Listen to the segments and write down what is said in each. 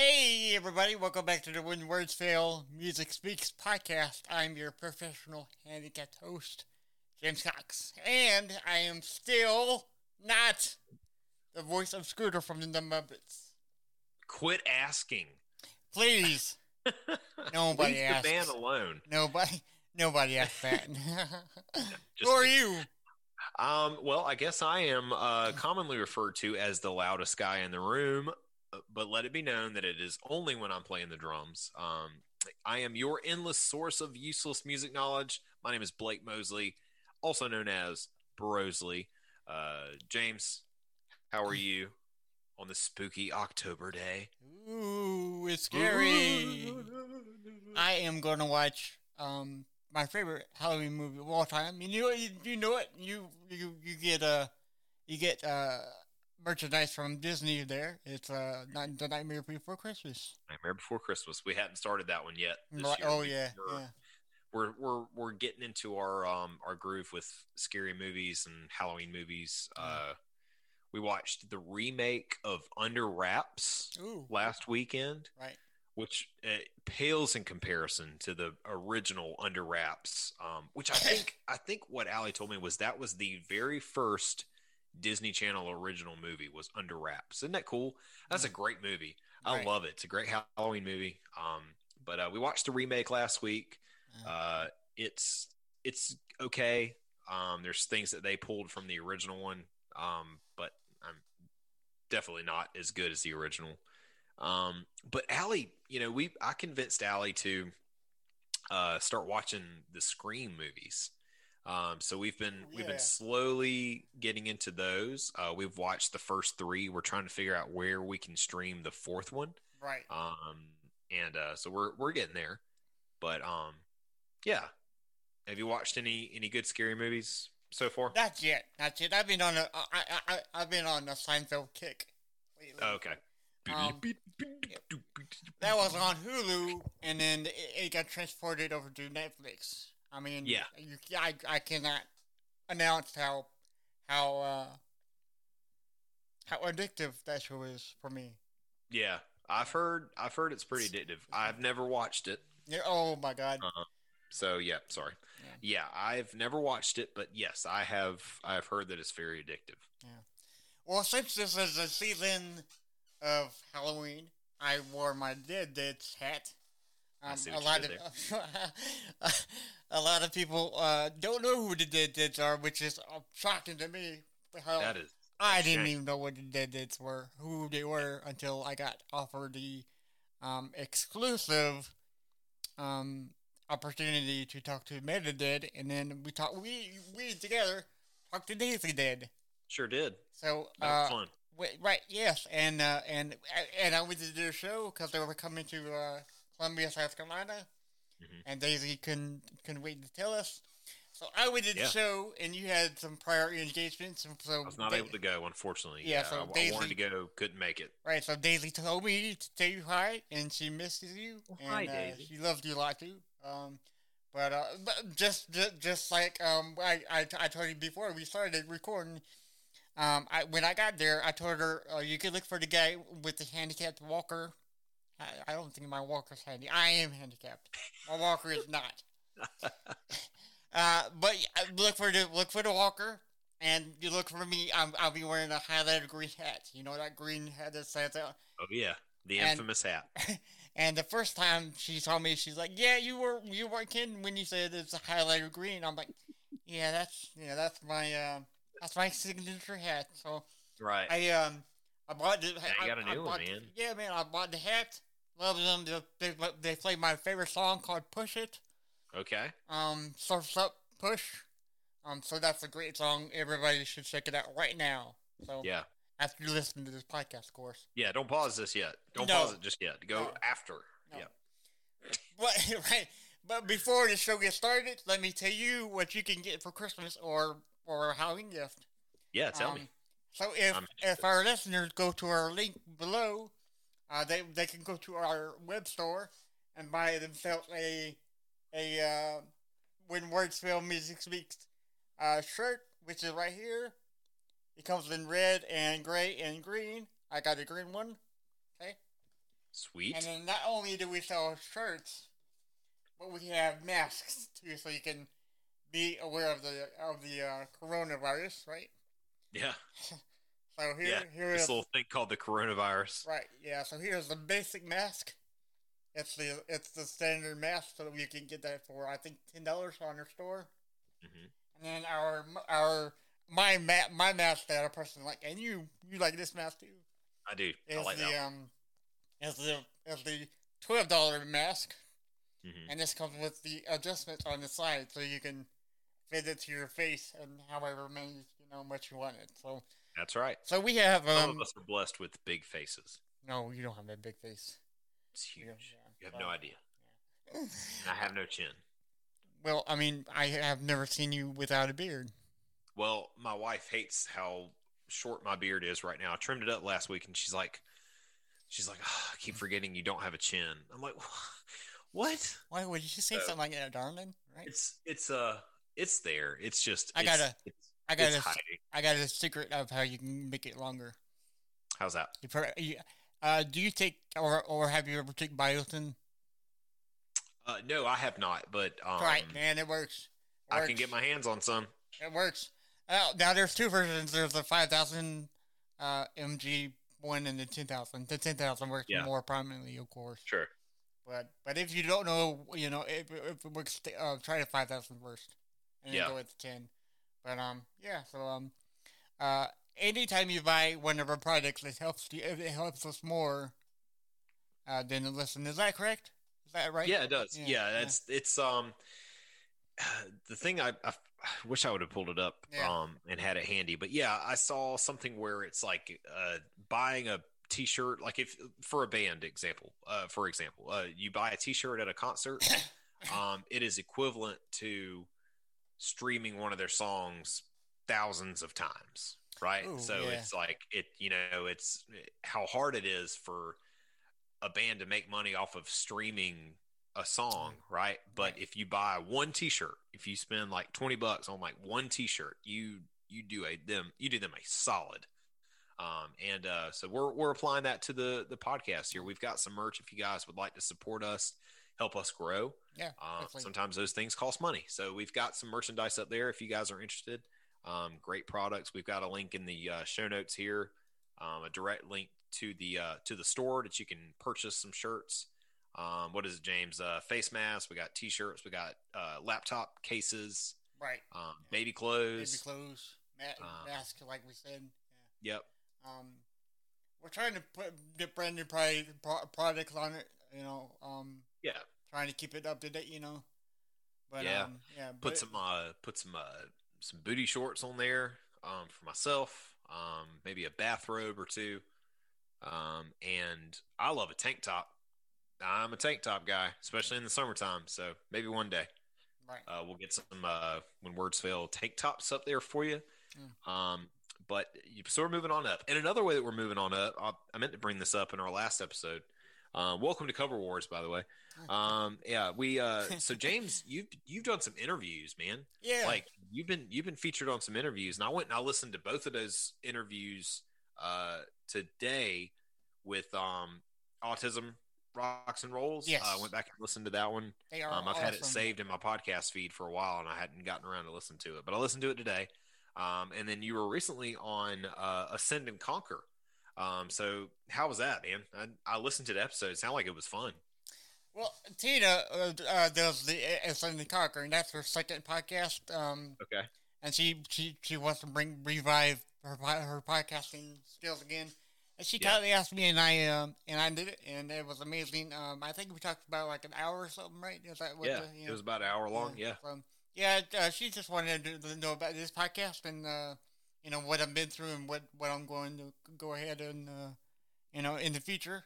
Hey, everybody, welcome back to the When Words Fail Music Speaks podcast. I'm your professional handicapped host, James Cox, and I am still not the voice of Scooter from the Muppets. Quit asking. Please, nobody Leave the band alone. Nobody, nobody asked that. Who are you? Um, well, I guess I am uh, commonly referred to as the loudest guy in the room, but let it be known that it is only when I'm playing the drums. Um, I am your endless source of useless music knowledge. My name is Blake Mosley, also known as Brosley. Uh, James, how are you on this spooky October day? Ooh, it's scary. I am going to watch um my favorite Halloween movie of all time. You know, you, you know it. You you you get uh you get uh merchandise from Disney there. It's uh the Nightmare Before Christmas. Nightmare Before Christmas. We hadn't started that one yet. this Right- year. oh We- yeah, we're- yeah. we're we're we're getting into our um our groove with scary movies and Halloween movies. Uh, we watched the remake of Under Wraps Ooh, last weekend, right. which uh, pales in comparison to the original Under Wraps. Um, which I think I think what Allie told me was that was the very first Disney Channel original movie was Under Wraps. Isn't that cool? That's a great movie. I Mm. Right. love it. It's a great Halloween movie. Um, but uh, we watched the remake last week. Uh, it's it's okay. Um, there's things that they pulled from the original one, um, but I'm definitely not as good as the original. Um, but Allie, you know, we I convinced Allie to uh, start watching the Scream movies. Um, so we've been we've been slowly getting into those. Uh, we've watched the first three. We're trying to figure out where we can stream the fourth one. Right. Um, and uh, so we're we're getting there, but um, yeah. Have you watched any any good scary movies so far? That's it. That's it. I've been on a I I I've been on a Seinfeld kick. lately. Oh, okay. Um, That was on Hulu, and then it, it got transported over to Netflix. I mean, Yeah. you, I, I cannot announce how how uh, how addictive that show is for me. Yeah, I've heard I've heard it's pretty addictive. I've never watched it, Yeah, oh my god! so yeah. Sorry. Yeah, I've never watched it, but yes, I have. I've heard that it's very addictive. Yeah. Well, since this is the season of Halloween, I wore my Dead Dead's hat. Um, a lot of a lot of people uh, don't know who the Dead Deads are, which is uh, shocking to me. How, That is. I didn't even know what the Dead Deads were, who they were, until I got offered the um, exclusive um, opportunity to talk to Meta Dead, and then we talked. We we together talked to Daisy Dead. Sure did. So uh, fun. Right, yes, and uh, and and I went to their show because they were coming to uh, Columbia, South Carolina, Mhm. and Daisy couldn't couldn't wait to tell us. So I went to the Yeah. show, and you had some prior engagements, and so I was not Da- able to go, unfortunately. Yeah, so I, I wanted Daisy- to go, couldn't make it. Right, so Daisy told me to tell you hi, and she misses you, Well, and hi, uh, she loved you a lot too. Um, but uh, but just just, just like um, I, I I told you before we started recording. Um, I when I got there, I told her uh, you could look for the guy with the handicapped walker. I, I don't think my walker's handy. I am handicapped. My walker is not. uh, but uh, look for the look for the walker, and you look for me. I'm, I'll be wearing a highlighted green hat. You know that green hat that says uh, Oh yeah, the And- infamous hat. and the first time she saw me, she's like, "Yeah, you were you weren't kidding when you said it's a highlighter green." I'm like, "Yeah, that's yeah, that's my uh, that's my signature hat." So Right. I um I bought the you I, got a I new one, bought- man. Yeah, man, I bought the hat. Love them. They, they play my favorite song called "Push It." okay. Um, surfs up, push. Um, so that's a great song. Everybody should check it out right now. So Yeah. after you listen to this podcast, of course. Yeah. Don't pause this yet. Don't No. pause it just yet. Go No. after. No. Yeah. But right, But before the show gets started, let me tell you what you can get for Christmas or or a Halloween gift. Yeah, tell me. Um, So if if our listeners go to our link below, uh, they they can go to our web store and buy themselves a a uh, when words fail music speaks uh, shirt, which is right here. It comes in red and gray and green. I got a green one. Okay. Sweet. And then not only do we sell shirts, but we have masks too, so you can be aware of the of the uh, coronavirus, right? Yeah. So here, yeah. here This is little thing called the coronavirus. right. Yeah. So here's the basic mask. It's the it's the standard mask, so you can get that for I think ten dollars on our store. hmm And then our our my ma- my mask that a person like, and you you like this mask too. I do. I Is like the that. um is the is the twelve dollar mask. hmm and this comes with the adjustments on the side, so you can fit it to your face and however many you know much you want it. So, That's right. so we have Some um. of us are blessed with big faces. No, you don't have that big face. It's huge. Yeah, You have yeah. no idea. And I have no chin. Well, I mean, I have never seen you without a beard. Well, my wife hates how short my beard is right now. I trimmed it up last week, and she's like, she's like, "Ah, I keep forgetting you don't have a chin. I'm like, what? Why would you say So- something like that, darling? Right? It's it's uh it's there. It's just I it's- gotta- it's, I got it's a, hiding. I got a secret of how you can make it longer. How's that? You, per- you, uh, do you take or or have you ever taken biotin? Uh, no, I have not, but um, right, man, it works. It I can get my hands on some. It works. Uh, now there's two versions. There's the 5,000 uh, mg one and the 10,000. The 10,000 works Yeah. more prominently, of course. Sure. But but if you don't know, you know, if, if it works, uh, try the 5,000 first, and then Yeah. go with the 10. But um, yeah. So um, uh, anytime you buy one of our products, it helps you. It helps us more. Uh, than the listen. Is that correct? Is that right? Yeah, it does. Yeah, Yeah, yeah. it's it's um the thing I, I wish I would have pulled it up Yeah. um and had it handy. But yeah, I saw something where it's like uh buying a t-shirt like if for a band example, uh for example, uh you buy a t-shirt at a concert, um it is equivalent to streaming one of their songs thousands of times, right? Ooh, so yeah. it's like it you know, it's how hard it is for a band to make money off of streaming a song, right? But Right. if you buy one T-shirt, if you spend like twenty bucks on like one T-shirt, you you do a them you do them a solid. Um, and uh, so we're we're applying that to the the podcast here. We've got some merch. If you guys would like to support us, help us grow. Yeah. Uh, sometimes those things cost money. So we've got some merchandise up there if you guys are interested. Um, great products. We've got a link in the uh, show notes here, um, a direct link to the uh, to the store that you can purchase some shirts. Um, what is it, James? Uh, face masks. We got t-shirts. We got uh, laptop cases. right. Um, baby clothes. Baby clothes, ma- Um, mask, like we said. Yep. Um, we're trying to put get brand new product, products on it. You know, um, Yeah. trying to keep it up to date. You know, but Yeah. um, yeah, Put but- some uh, put some uh, some booty shorts on there um, for myself. Um, maybe a bathrobe or two. Um, and I love a tank top. I'm a tank top guy, especially in the summertime. So maybe one day right. uh, we'll get some uh, when words fail tank tops up there for you. Mm. Um, but you- so we're moving on up. And another way that we're moving on up, I, I meant to bring this up in our last episode. Uh, welcome to Cover Wars, by the way. Um, yeah, we. Uh, so James, you've you've done some interviews, man. Yeah, Like you've been you've been featured on some interviews, and I went and I listened to both of those interviews uh, today with um, Autism Rocks and Rolls. Yes. uh, I went back and listened to that one. they are. Um, I've had it saved in my podcast feed for a while, and I hadn't gotten around to listen to it, but I listened to it today. Um, and then you were recently on uh, Ascend and Conquer. Um, so how was that, man? I, I listened to the episode. It sounded like it was fun. Well, Tina uh, uh, does the Ascend and Conquer, and that's her second podcast. Um, Okay. and she she she wants to bring revive her her podcasting skills again. And she Yeah. kindly asked me, and I um and I did it, and it was amazing. Um, I think we talked about like an hour or something, right? Is that what Yeah, the, it was about an hour long. Yeah. So, yeah, uh, she just wanted to, to know about this podcast and uh, you know what I've been through and what, what I'm going to go ahead and uh, you know in the future.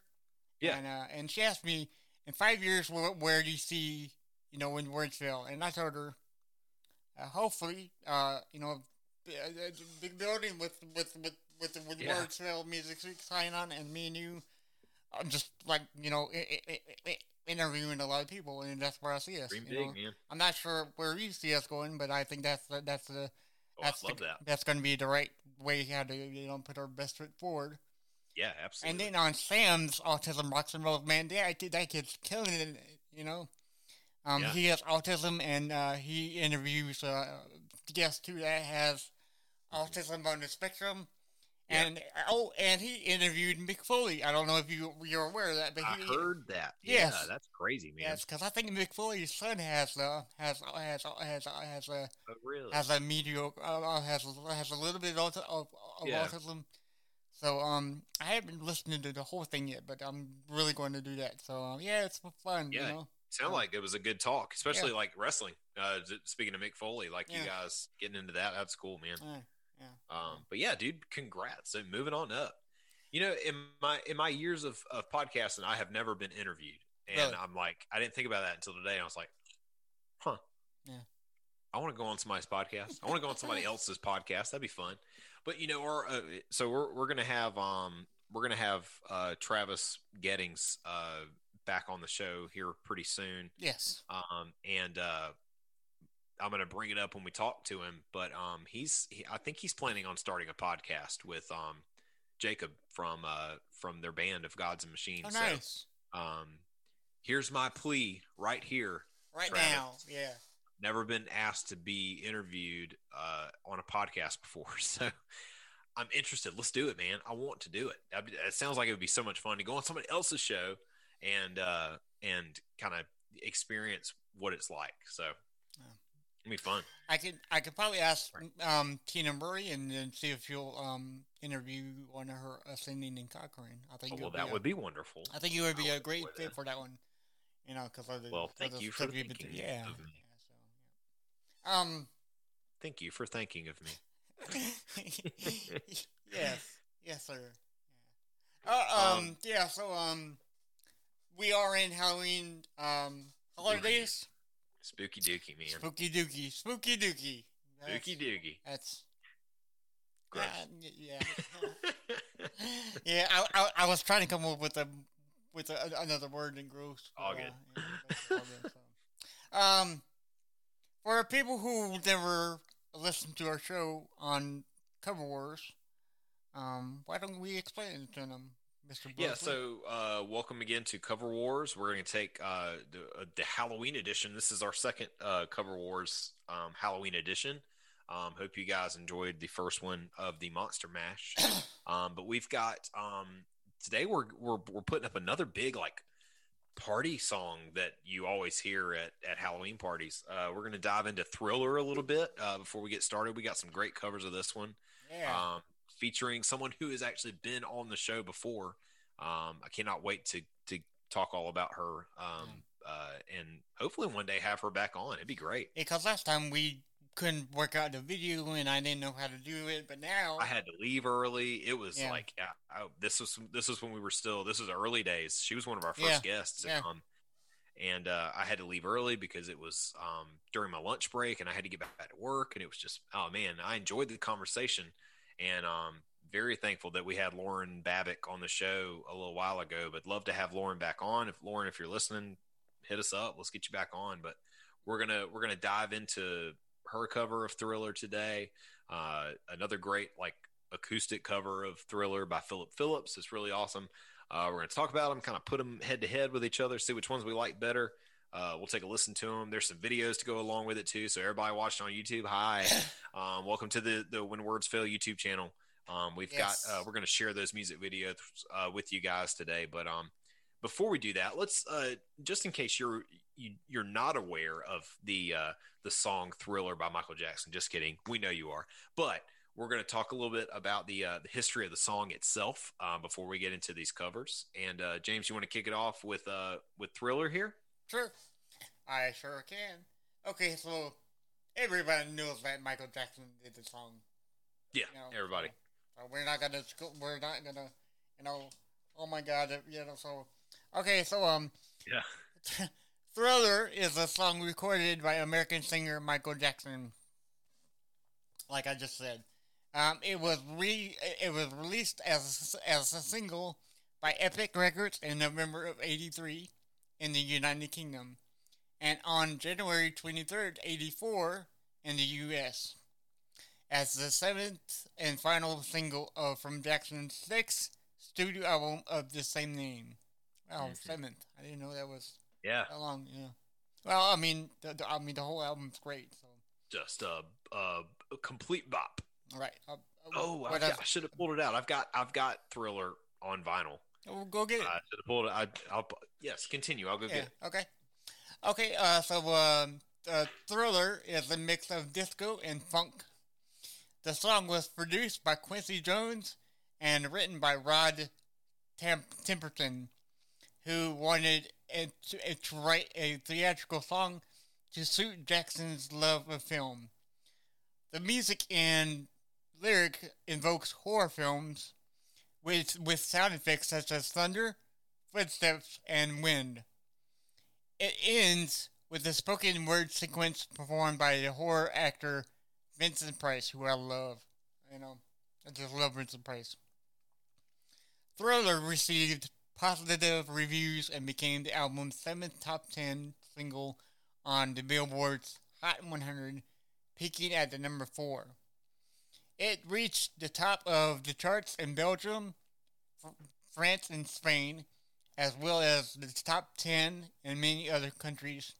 Yeah. And uh, and she asked me in five years where, where do you see you know, in Words Fail, and I told her, uh, hopefully, uh, you know, b- uh, big building with with with with, the- with Yeah. Words Fail Music sign on, and me and you, I'm just like you know, interviewing a lot of people, and that's where I see us. Dream big, know? man. I'm not sure where you see us going, but I think that's the, that's the Oh, that's I love the, that. that's going to be the right way how to you know put our best foot forward. Yeah, absolutely. And then on Sam's autism rocks and rolls, man, that that kid's killing it. You know, um, Yeah. he has autism, and uh, he interviews uh, guests too that has autism on the spectrum. Yeah. And oh, and he interviewed Mick Foley. I don't know if you you're aware of that, but I heard that. Yes. Yeah, that's crazy, man. yes, because I think Mick Foley's son has uh, has has has has a oh, really? has a mediocre uh, has has a little bit of, of, of Yeah. autism. So um, I haven't listening to the whole thing yet, but I'm really going to do that. So uh, yeah, it's fun. Yeah. You know, Sounded like it was a good talk, especially Yeah. like wrestling. Uh, speaking of Mick Foley, like you guys getting into that, that's cool, man. Yeah. Um, but yeah, dude, congrats. So moving on up. You know, in my in my years of, of podcasting, I have never been interviewed, and Really? I'm like, I didn't think about that until today. I was like, huh, Yeah. I want to go on somebody's podcast. I want to go on somebody else's podcast. That'd be fun. But you know, or uh, so we're we're gonna have um we're gonna have uh Travis Gettings uh back on the show here pretty soon. Yes. Um, and uh, I'm going to bring it up when we talk to him. But um, he's he, I think he's planning on starting a podcast with um, Jacob from uh, from their band of Gods and Machines. Oh, So, nice. um, here's my plea right here. right Travis. now, yeah. Never been asked to be interviewed uh, on a podcast before, so. I'm interested. Let's do it, man. I want to do it. It sounds like it would be so much fun to go on somebody else's show and uh, and kind of experience what it's like. So Yeah. It'll be fun. I could I could probably ask um, Tina Murray and then see if you'll um, interview one of her ascending and conquering. I think Oh, well, would that be a- would be wonderful. I think you would be I a would great fit that. for that one. You know, because of the Well, for thank the you for been thinking through. Yeah. of me. yeah, so, yeah. Um. Thank you for thinking of me. yes, yes, sir. Yeah. Uh, um, Um, yeah. So, um, we are in Halloween um holidays. Spooky dookie, man. Spooky dookie, spooky dookie. That's- Spooky dookie. That's Gross. uh, yeah. yeah, I, I I was trying to come up with a with a, another word than gross. but, All uh, yeah, all good, so. Um, for people who never listened to our show on Cover Wars, um, why don't we explain it to them, Mister? yeah, so uh, welcome again to Cover Wars. We're going to take uh, the, uh, the Halloween edition. This is our second uh, Cover Wars um, Halloween edition. Um, hope you guys enjoyed the first one of the Monster Mash. um, but we've got um, today we're, we're we're putting up another big like party song that you always hear at, at Halloween parties. Uh, we're going to dive into Thriller a little bit uh, before we get started. We got some great covers of this one yeah, um, featuring someone who has actually been on the show before. Um, I cannot wait to to talk all about her, um, uh, and hopefully one day have her back on. It'd be great. because last time we couldn't work out the video and I didn't know how to do it, but now I had to leave early. It was Yeah. like yeah, I, this was this was when we were still this was early days. She was one of our first guests. Yeah. Um, and uh, I had to leave early because it was um, during my lunch break, and I had to get back to work. And it was just, oh man, I enjoyed the conversation, and um, very thankful that we had Lauren Babic on the show a little while ago. But love to have Lauren back on. If Lauren, if you're listening, hit us up. Let's get you back on. But we're gonna we're gonna dive into her cover of Thriller today. Uh, another great like acoustic cover of Thriller by Phillip Phillips. It's really awesome. Uh, we're going to talk about them, kind of put them head to head with each other, see which ones we like better. Uh, we'll take a listen to them. There's some videos to go along with it too. So everybody watching on YouTube, hi, um, welcome to the the When Words Fail YouTube channel. Um, we've Yes. got uh, we're going to share those music videos uh, with you guys today. But um, before we do that, let's uh, just in case you're you, you're not aware of the uh, the song Thriller by Michael Jackson. Just kidding, we know you are, but we're going to talk a little bit about the uh, the history of the song itself um, before we get into these covers. And uh, James, you want to kick it off with uh, with Thriller here? Sure. I sure can. Okay, so everybody knows that Michael Jackson did the song. Yeah, you know, everybody. So we're not gonna we're not gonna you know oh my god uh, you know so okay so um Yeah. Thriller is a song recorded by American singer Michael Jackson. Like I just said, um, it was re it was released as as a single by Epic Records in November of '83 in the United Kingdom, and on January 23rd, '84 in the U.S. as the seventh and final single of from Jackson's sixth studio album of the same name. Oh, Mhm. seventh. I didn't know that was Yeah, that long. Yeah. Well, I mean, the, the, I mean, the whole album's great. So, just a, a, a complete bop. Right. Uh, uh, Oh, I. I should have pulled it out. I've got I've got Thriller on vinyl. Oh, go get it. I should have pulled it. I, I'll yes, continue. I'll go yeah. get it. Okay. Okay. Uh, so, um, uh, Thriller is a mix of disco and funk. The song was produced by Quincy Jones and written by Rod Tem- Temperton, who wanted it to, it to write a theatrical song to suit Jackson's love of film. The music and lyric invokes horror films with with sound effects such as thunder, footsteps, and wind. It ends with a spoken word sequence performed by the horror actor Vincent Price, who I love. You know, I just love Vincent Price. Thriller received positive reviews and became the album's seventh top 10 single on the Billboard's Hot 100, peaking at the number 4. It reached the top of the charts in Belgium, France, and Spain, as well as the top 10 in many other countries.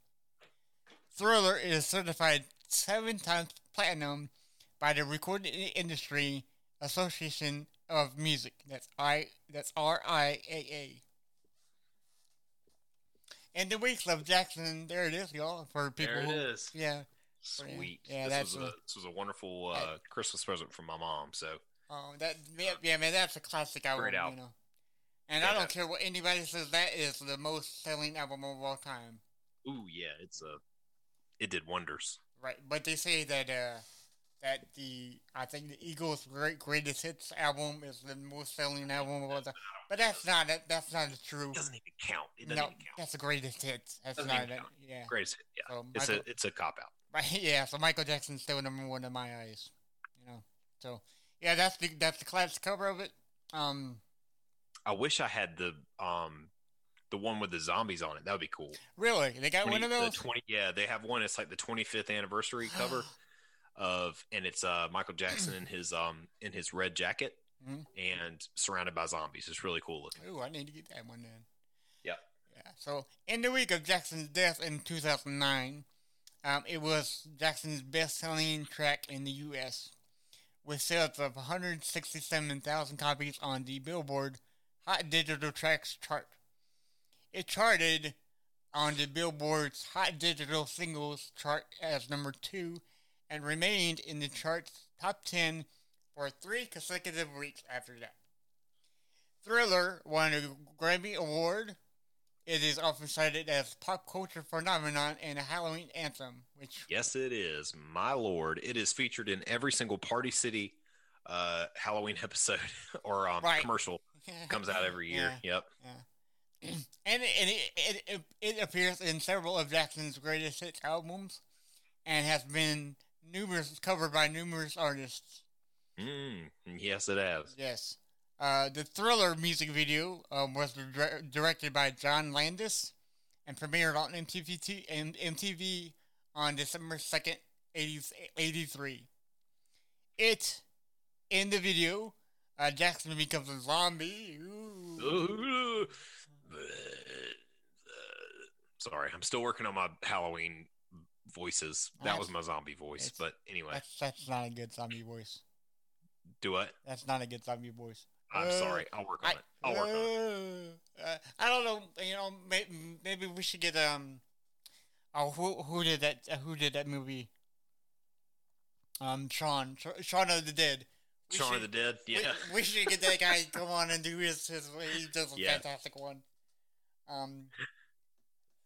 Thriller is certified seven times platinum by the Recording Industry Association of Music. That's I. That's R I A A. And the weeks of Jackson, there it is, y'all. For people, There it who, is. yeah. Sweet. Yeah, this that's was a, a- this was a wonderful uh, Christmas present from my mom. So Oh, that yeah, yeah, man, that's a classic album. Great album. You know, and I don't care what anybody says. That is the most selling album of all time. ooh yeah, it's a it did wonders. Right, but they say that uh, that the I think the Eagles' great greatest hits album is the most selling album of all time. But that's not it. That's not true. It doesn't even count. It doesn't No, even count. that's the greatest hits. That's not even it. count. Yeah. Greatest hit. Yeah, So it's Michael, a it's a cop out. Right, yeah. So Michael Jackson's still number one in my eyes. You know. So yeah, that's the that's the classic cover of it. Um, I wish I had the um the one with the zombies on it. That would be cool. really, they got 20 one of the those. 20 yeah, they have one. It's like the 25th anniversary cover of, and it's uh Michael Jackson in his um in his red jacket Mhm. and surrounded by zombies. It's really cool looking. Ooh, I need to get that one then. Yep. Yeah. So in the week of Jackson's death in 2009, um, it was Jackson's best-selling track in the U.S. with sales of 167,000 copies on the Billboard Hot Digital Tracks chart. It charted on the Billboard's Hot Digital Singles chart as number two and remained in the chart's top 10 for three consecutive weeks after that. Thriller won a Grammy Award. It is often cited as pop culture phenomenon and a Halloween anthem, which Yes, it is. My lord, it is featured in every single Party City uh Halloween episode or um Right. commercial comes out every year. Yep. and it, and it, it, it, it appears in several of Jackson's greatest hits albums, and has been numerous covered by numerous artists. Mm, yes, it has. Yes. Uh, the Thriller music video um, was dir- directed by John Landis and premiered on MTV, t- MTV on December 2nd, 80, 83. It, in the video, uh, Jackson becomes a zombie. Ooh. Sorry, I'm still working on my Halloween voices. That was my zombie voice, but anyway, That's, that's not a good zombie voice. do what? That's not a good zombie voice. I'm Uh, sorry. I'll work on it. I'll work on it. uh, I don't know. You know, maybe, maybe we should get um. Oh, who who did that? Uh, who did that movie? Um, Shaun, Sh- Shaun of the Dead. We Shaun of the Dead. we- Yeah. we, should get that guy to come on and do his his. He does a Yeah. fantastic one. Um.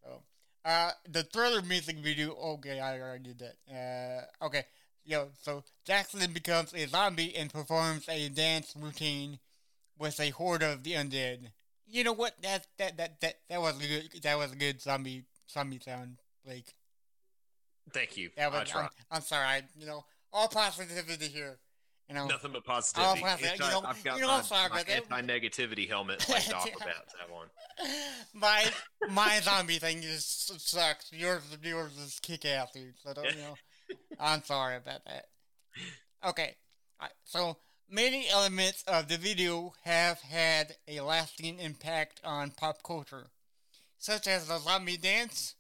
So, uh, the Thriller music video. Okay, I already did that. Uh, okay. Yo, so Jackson becomes a zombie and performs a dance routine with a horde of the undead. You know what? That that that that that was a good. That was a good zombie zombie sound, Blake. Thank you. But try. I'm, I'm sorry. I, you know, all positivity here. You know, Nothing but positivity. positive, It's uh, you know- I've got you know, my, I'm sorry my about that. anti-negativity helmet like the Aquabats have on. my my zombie thing just sucks. Yours yours is kick ass, dude. So don't you know? I'm sorry about that. Okay, Alright, so many elements of the video have had a lasting impact on pop culture, such as the zombie dance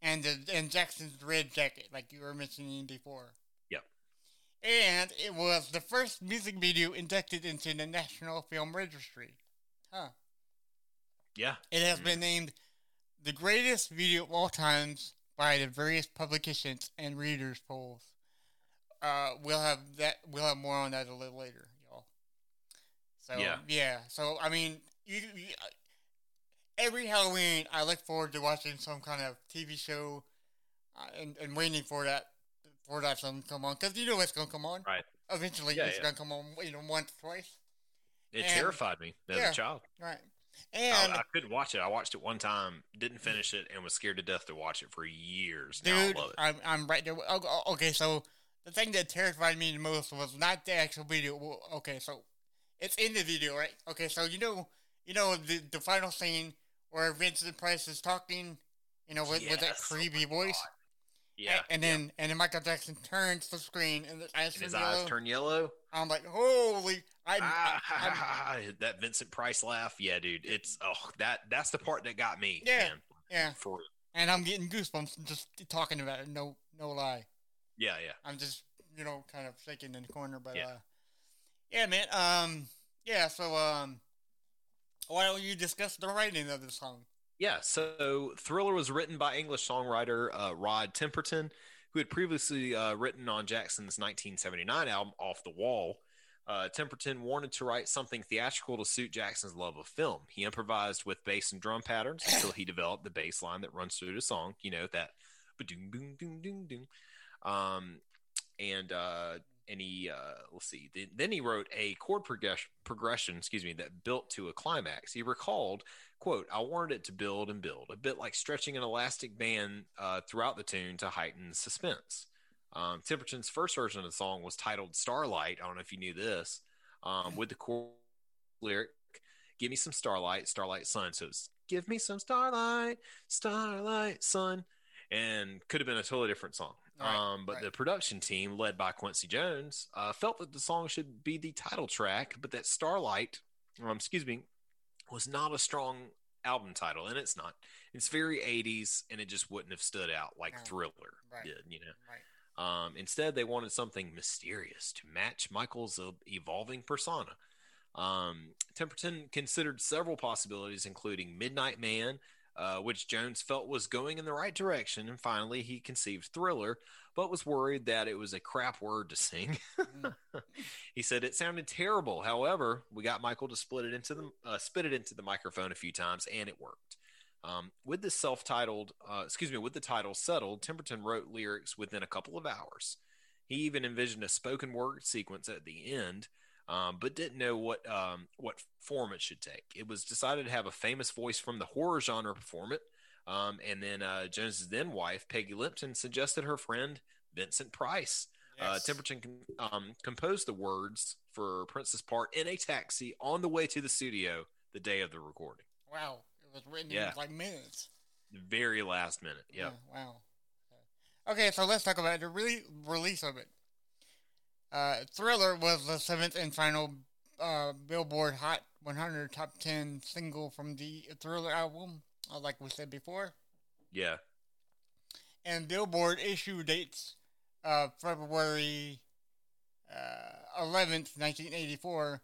and the and Jackson's red jacket, like you were mentioning before. Yep. And it was the first music video inducted into the National Film Registry. Huh. Yeah. It has Mhm. been named the greatest video of all times by the various publications and readers polls. Uh, we'll have that. We'll have more on that a little later. So Yeah. yeah. So I mean, you, you every Halloween I look forward to watching some kind of TV show, uh, and and waiting for that for that something to come on because you know it's gonna come on. Right. Eventually, Yeah, it's yeah. gonna come on. You know, once, twice. It And- terrified me as yeah. a child. Right. And I couldn't watch it. I watched it one time, didn't finish it, and was scared to death to watch it for years. Now Dude, I love it. I'm I'm right there. Okay, okay, so the thing that terrified me the most was not the actual video. Okay, so it's in the video, right? Okay, so you know, you know the the final scene where Vincent Price is talking, you know, with, with that Yes, oh creepy voice. God. Yeah. and then and then Michael Jackson turns the screen and the eyes and his turn eyes yellow. turn yellow. I'm like, holy! I, Ah, I, I'm- that Vincent Price laugh. Yeah, dude. It's oh that that's the part that got me. Yeah. man. yeah, For and I'm getting goosebumps just talking about it. No, no lie. Yeah, yeah. I'm just, you know, kind of shaking in the corner, but Yeah. uh yeah, man. Um yeah, so um why don't you discuss the writing of the song? Yeah, so Thriller was written by English songwriter uh, Rod Temperton, who had previously uh, written on Jackson's 1979 album Off the Wall. Uh, Temperton wanted to write something theatrical to suit Jackson's love of film. He improvised with bass and drum patterns until he developed the bass line that runs through the song, you know, that ba-doom, boom, doom, doom, doom. Um, and uh, and he uh, let's see, then, then he wrote a chord progression, progression, excuse me, that built to a climax. He recalled quote i wanted it to build and build a bit like stretching an elastic band uh, throughout the tune to heighten suspense. Um, temperton's first version of the song was titled starlight i don't know if you knew this um, with the core lyric give me some starlight starlight sun. So it's give me some starlight starlight sun and could have been a totally different song Right, um, but right. the production team led by quincy jones uh, felt that the song should be the title track but that starlight um, excuse me was not a strong album title, and it's not. It's very 80s, and it just wouldn't have stood out like No. Thriller Right. did, you know. Right. Um, instead, they wanted something mysterious to match Michael's uh, evolving persona. Um, Temperton considered several possibilities, including Midnight Man, uh, which Jones felt was going in the right direction, and finally he conceived Thriller, but was worried that it was a crap word to sing. Mm. he said it sounded terrible. However, we got Michael to split it into the uh, spit it into the microphone a few times, and it worked. Um, with the self-titled, uh, excuse me, with the title settled, Temperton wrote lyrics within a couple of hours. He even envisioned a spoken word sequence at the end, um, but didn't know what um, what form it should take. It was decided to have a famous voice from the horror genre perform it, um, and then uh, Jones's then wife Peggy Lipton suggested her friend Vincent Price. Uh, Yes. Temperton um, composed the words for Prince's part in a taxi on the way to the studio the day of the recording. Wow. It was written Yeah. in like minutes. The very last minute. Yep. Yeah, wow. Okay, so let's talk about the re- release of it. Uh, Thriller was the seventh and final uh, Billboard Hot 100 Top 10 single from the Thriller album, uh, like we said before. Yeah. And Billboard issue dates uh, February uh, 11th, 1984.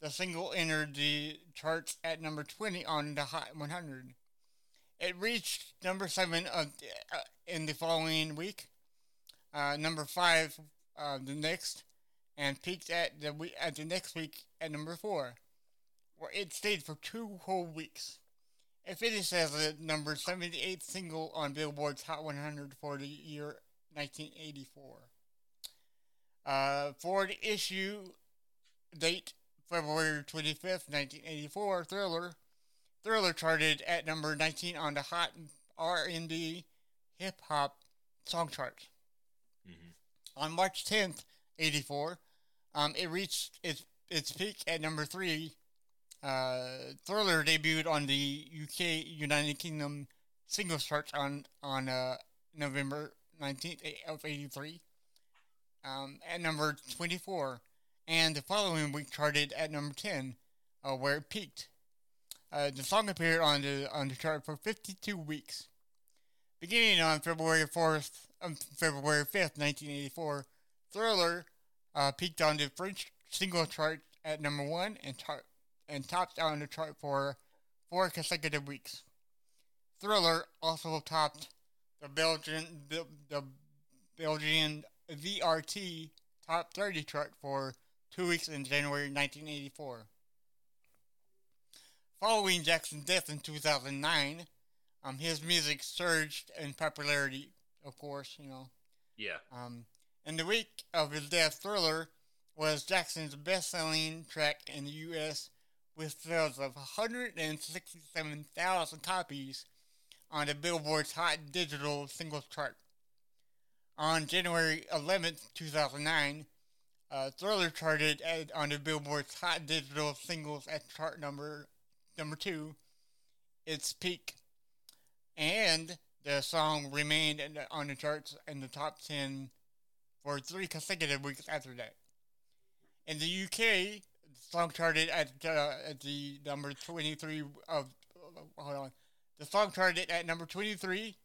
The single entered the charts at number 20 on the Hot 100. It reached number 7 of, uh, in the following week, uh, number 5 uh, the next, and peaked at the, we- at the next week at number 4, where it stayed for two whole weeks. It finished as the number 78th single on Billboard's Hot 100 for the year 1984. Uh, for the issue date, February 25th, 1984, Thriller. Thriller charted at number 19 on the Hot R&B hip hop song charts. Mhm. On March 10th, 84, um, it reached its its peak at number three. Uh, Thriller debuted on the UK United Kingdom singles charts on on uh, November 19th of 83 um, at number 24, and the following week charted at number 10, uh, where it peaked. Uh, the song appeared on the on the chart for 52 weeks. Beginning on February 4th, um, February 5th, 1984, Thriller uh, peaked on the French single chart at number one and and topped on the chart for four consecutive weeks. Thriller also topped the Belgian the, the Belgian VRT top 30 chart for two weeks in January 1984. Following Jackson's death in 2009, um, his music surged in popularity, of course, you know. Yeah. Um, in the week of his death, Thriller was Jackson's best selling track in the U.S. with sales of 167,000 copies on the Billboard's Hot Digital Singles Chart. On January 11, 2009, uh, Thriller charted at, on the Billboard's Hot Digital Singles at chart number number two, its peak, and the song remained in the, on the charts in the top 10 for three consecutive weeks after that. In the UK, the song charted at, uh, at the number 23 of. Hold on. The song charted at number 23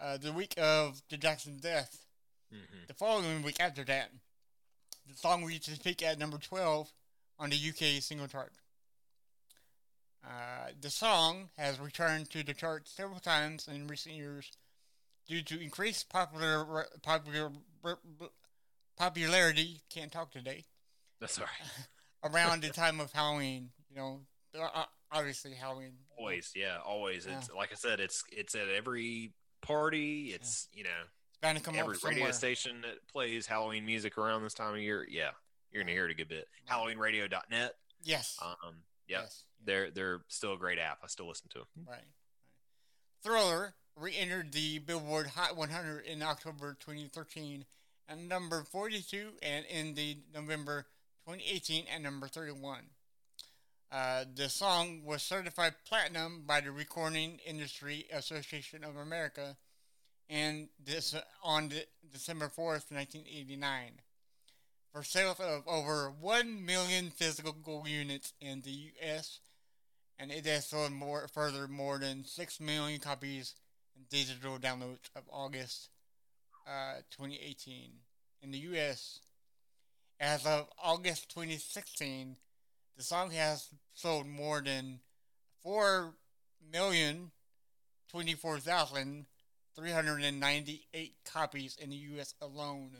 uh, the week of the Jackson death. hmm The following week after that, the song reached its peak at number 12 on the UK single chart. Uh, the song has returned to the chart several times in recent years due to increased popular popular popularity. Can't talk today. That's all right. Around the time of Halloween, you know, uh, obviously Halloween. Always, yeah, always. Yeah. It's like I said, it's it's at every party. It's you know It's bound to come every radio somewhere. station that plays Halloween music around this time of year. Yeah, you're gonna hear it a good bit. HalloweenRadio.net. Yes. Um, yeah, Yes. they're they're still a great app. I still listen to them. Right. right. Thriller re-entered the Billboard Hot 100 in October 2013 at number 42 and in the November 2018 at number 31. Uh, the song was certified platinum by the Recording Industry Association of America and this on de- December 4th, 1989 for sales of over 1 million physical units in the U.S and it has sold more further more than six million copies in digital downloads of August uh, 2018 in the U.S. As of August 2016, the song has sold more than four million twenty-four thousand three hundred and ninety-eight copies in the U.S. alone.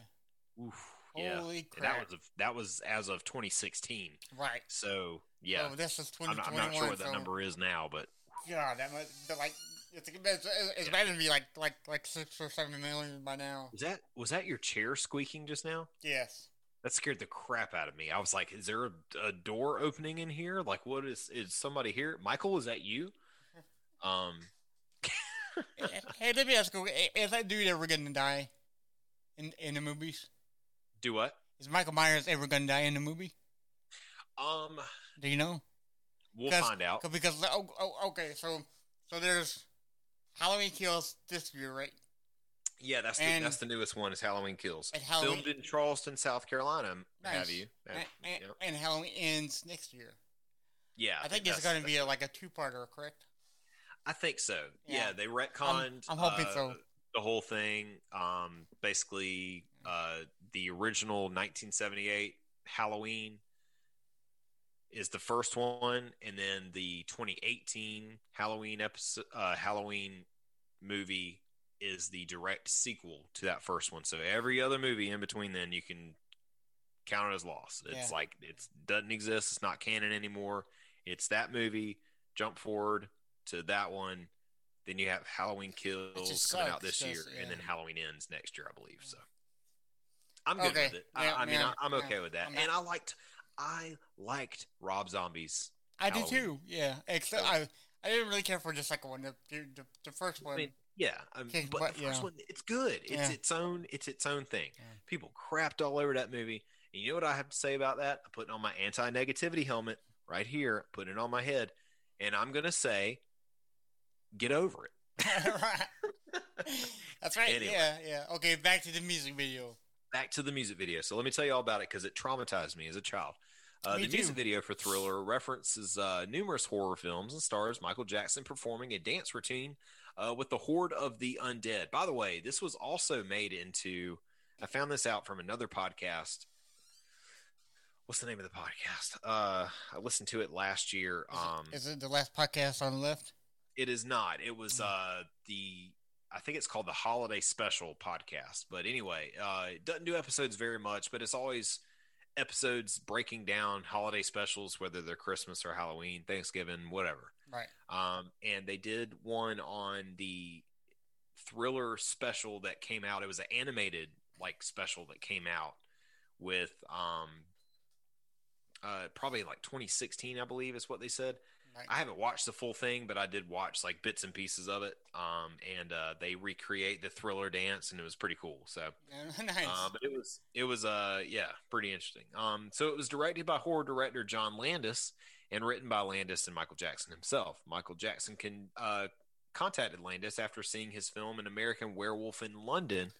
Oof, Holy And crap! that was of, that was as of 2016. right. So yeah, Oh, this is I'm, not, 2021. I'm not sure what that so- number is now, but God, that must but like it's it's, it's better to be like like like six or seven million by now. was that was that your chair squeaking just now? Yes. That scared the crap out of me. I was like, "Is there a, a door opening in here? Like, what is is somebody here? Michael, is that you?" Um, hey, let me ask you: Is that dude ever gonna die in in the movies? do what? Is Michael Myers ever gonna die in the movie? Um, Do you know? we'll find out. 'cause- Because oh, oh, okay, so so there's Halloween Kills this year, right? Yeah, that's the, that's the newest one. Is Halloween Kills And Halloween filmed in Charleston, South Carolina? Nice. Have you? and, Have- and, yeah. and Halloween ends next year. Yeah, I think it's gonna be a, like a two-parter, correct? I think so. Yeah. Yeah, they retconned. I'm hoping uh, so. The whole thing. Um, basically, uh, the original 1978 Halloween is the first one, and then the 2018 Halloween episode, uh, Halloween movie is the direct sequel to that first one. So every other movie in between then, you can count it as lost. It's Yeah. like it doesn't exist. It's not canon anymore. It's that movie. Jump forward to that one. Then you have Halloween Kills coming out this year, just- and then. Halloween ends next year, I believe. So I'm good Okay, with it. yeah, I, I mean, yeah, I, I'm yeah. okay with that. And I liked, I liked Rob Zombie's. I do Halloween. too. Yeah, except I I didn't really care for the second one. The the, the, first one. I mean, Yeah, um, Okay, but but- the first yeah. one, it's good. It's Yeah. its own. It's its own thing. Yeah. People crapped all over that movie. And you know what I have to say about that? I'm putting on my anti-negativity helmet right here, putting it on my head, and I'm gonna say, get over it. That's right. Anyway. Yeah, yeah. Okay, back to the music video. Back to the music video. So let me tell you all about it because it traumatized me as a child. Uh, the music video for Thriller references uh, numerous horror films and stars Michael Jackson performing a dance routine uh, with the Horde of the Undead. By the way, this was also made into. I found this out from another podcast. What's the name of the podcast? Uh, I listened to it last year. Is, Um, it, is it the last podcast on the left? it is not. It was Mm. uh the I think it's called the Holiday Special podcast. But anyway, uh it doesn't do episodes very much, but it's always episodes breaking down holiday specials, whether they're Christmas or Halloween, Thanksgiving, whatever. Right. Um and they did one on the thriller special that came out. It was an animated like special that came out with um uh probably like 2016 I believe is what they said. Right. I haven't watched the full thing, but I did watch like bits and pieces of it. Um, and uh, they recreate the thriller dance, and it was pretty cool. So, nice. uh, but it was it was uh yeah pretty interesting. Um, so it was directed by horror director John Landis and written by Landis and Michael Jackson himself. Michael Jackson can uh contacted Landis after seeing his film An American Werewolf in London.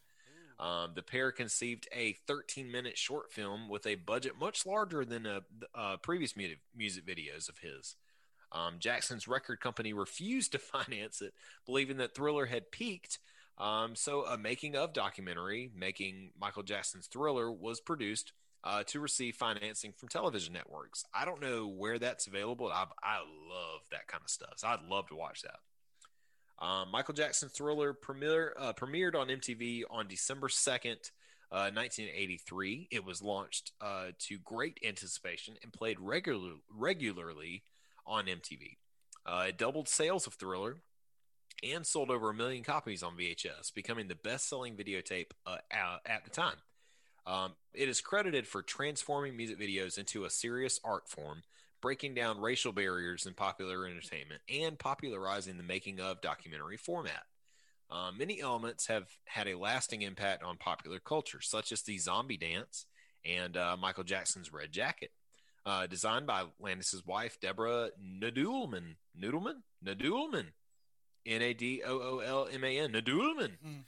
Um, the pair conceived a 13 minute short film with a budget much larger than uh, uh, previous mu- music videos of his. Um, Jackson's record company refused to finance it, believing that Thriller had peaked. Um, so, a making of documentary making Michael Jackson's Thriller was produced uh, to receive financing from television networks. I don't know where that's available. I, I love that kind of stuff. So, I'd love to watch that. Um, Michael Jackson's Thriller premiere, uh, premiered on MTV on December 2nd, uh, 1983. It was launched uh, to great anticipation and played regular, regularly on MTV. Uh, it doubled sales of Thriller and sold over a million copies on VHS, becoming the best selling videotape uh, at, the time. Um, it is credited for transforming music videos into a serious art form, breaking down racial barriers in popular entertainment, and popularizing the making of documentary format. Uh, many elements have had a lasting impact on popular culture, such as the zombie dance and uh, Michael Jackson's Red Jacket. Uh, designed by Landis's wife, Deborah Nadoolman. Noodleman? Nadoolman. N A D O O L M A N. Nadoolman. Mhm.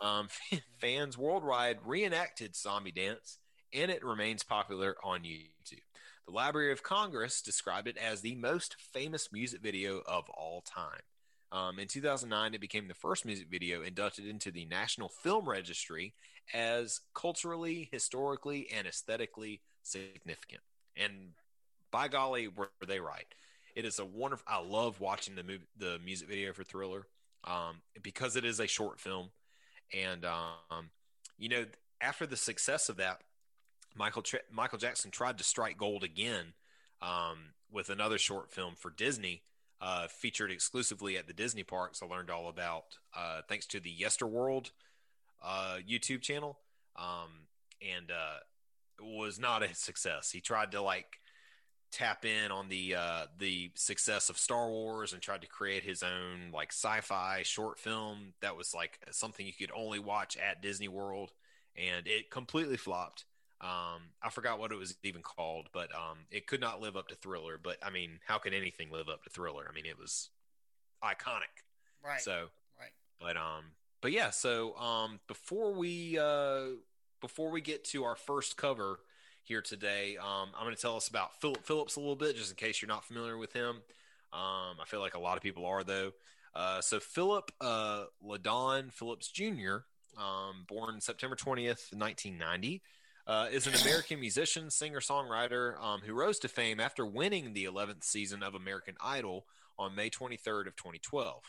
Um, fans worldwide reenacted Zombie Dance, and it remains popular on YouTube. The Library of Congress described it as the most famous music video of all time. Um, in 2009, it became the first music video inducted into the National Film Registry as culturally, historically, and aesthetically significant. And by golly, were they right? It is a wonderful. I love watching the movie, the music video for Thriller, um, because it is a short film, and um, you know, after the success of that, Michael Michael Jackson tried to strike gold again um, with another short film for Disney, uh, featured exclusively at the Disney parks. I learned all about uh, thanks to the Yesterworld uh, YouTube channel, um, and uh, was not a success. He tried to like tap in on the uh, the success of Star Wars and tried to create his own like sci-fi short film that was like something you could only watch at Disney World, and it completely flopped. Um, I forgot what it was even called, but um, it could not live up to Thriller. But I mean, how could anything live up to Thriller? I mean, it was iconic. Right. So, right. but um, but yeah. So um, before we uh, before we get to our first cover here today, um, I'm going to tell us about Phillip Phillips a little bit, just in case you're not familiar with him. Um, I feel like a lot of people are though. Uh, so Phillip uh, Ladon Phillips Jr., um, born September 20th, 1990. Uh, is an American musician, singer, songwriter um, who rose to fame after winning the 11th season of American Idol on May 23rd of 2012.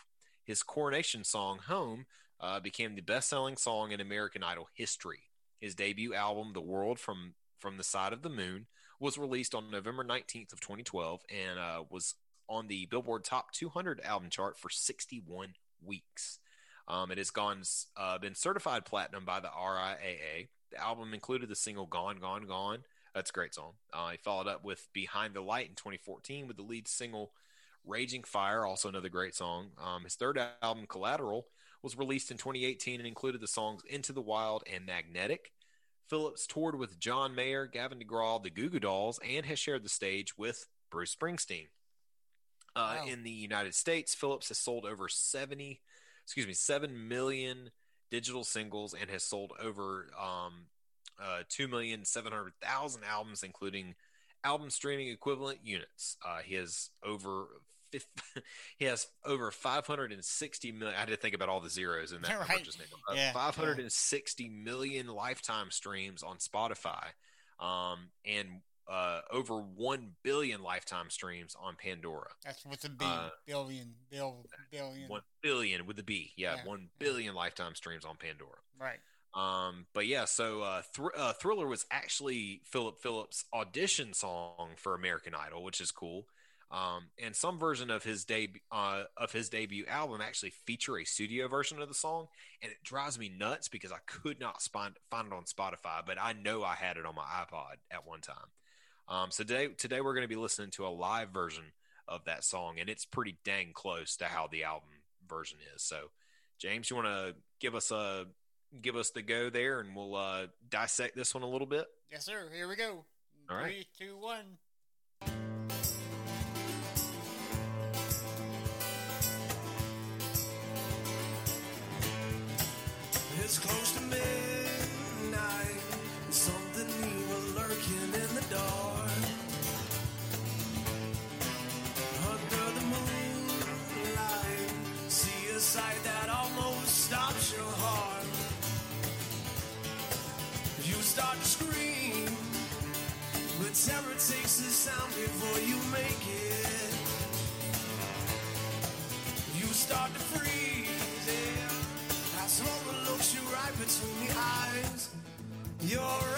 His coronation song "Home" uh, became the best-selling song in American Idol history. His debut album, "The World from from the Side of the Moon," was released on November 19th of 2012 and uh, was on the Billboard Top 200 album chart for 61 weeks. Um, it has gone uh, been certified platinum by the RIAA. The album included the single "Gone, Gone, Gone." That's a great song. Uh, he followed up with "Behind the Light" in 2014 with the lead single "Raging Fire," also another great song. Um, his third album, "Collateral," was released in 2018 and included the songs Into the Wild and Magnetic. Phillips toured with John Mayer, Gavin DeGraw, the Goo Goo Dolls, and has shared the stage with Bruce Springsteen. Uh, Wow. In the United States, Phillips has sold over 70, excuse me, 7 million digital singles and has sold over um, uh, 2,700,000 albums, including album streaming equivalent units. Uh, he has over he has over 560 million. I had to think about all the zeros in that Right. just now. Uh, Yeah, yeah. 560 million lifetime streams on Spotify, um, and uh, over 1 billion lifetime streams on Pandora. That's with a B. Uh, billion, bill, billion. 1 billion with a B. Yeah, Yeah. 1 billion lifetime streams on Pandora. Right. Um, but yeah, so uh, Thr- uh, Thriller was actually Phillip Phillips' audition song for American Idol, which is cool. Um, and some version of his debut uh, of his debut album actually feature a studio version of the song, and it drives me nuts because I could not find find it on Spotify, but I know I had it on my iPod at one time. Um, so today today we're going to be listening to a live version of that song, and it's pretty dang close to how the album version is. So, James, you want to give us a give us the go there, and we'll uh, dissect this one a little bit. Yes, sir. Here we go. All right. Three, two, one. It's close to midnight, and something evil lurking in the dark. Under the moonlight, see a sight that almost stops your heart. You start to scream, but terror takes the sound before you make it. You start to freeze, You're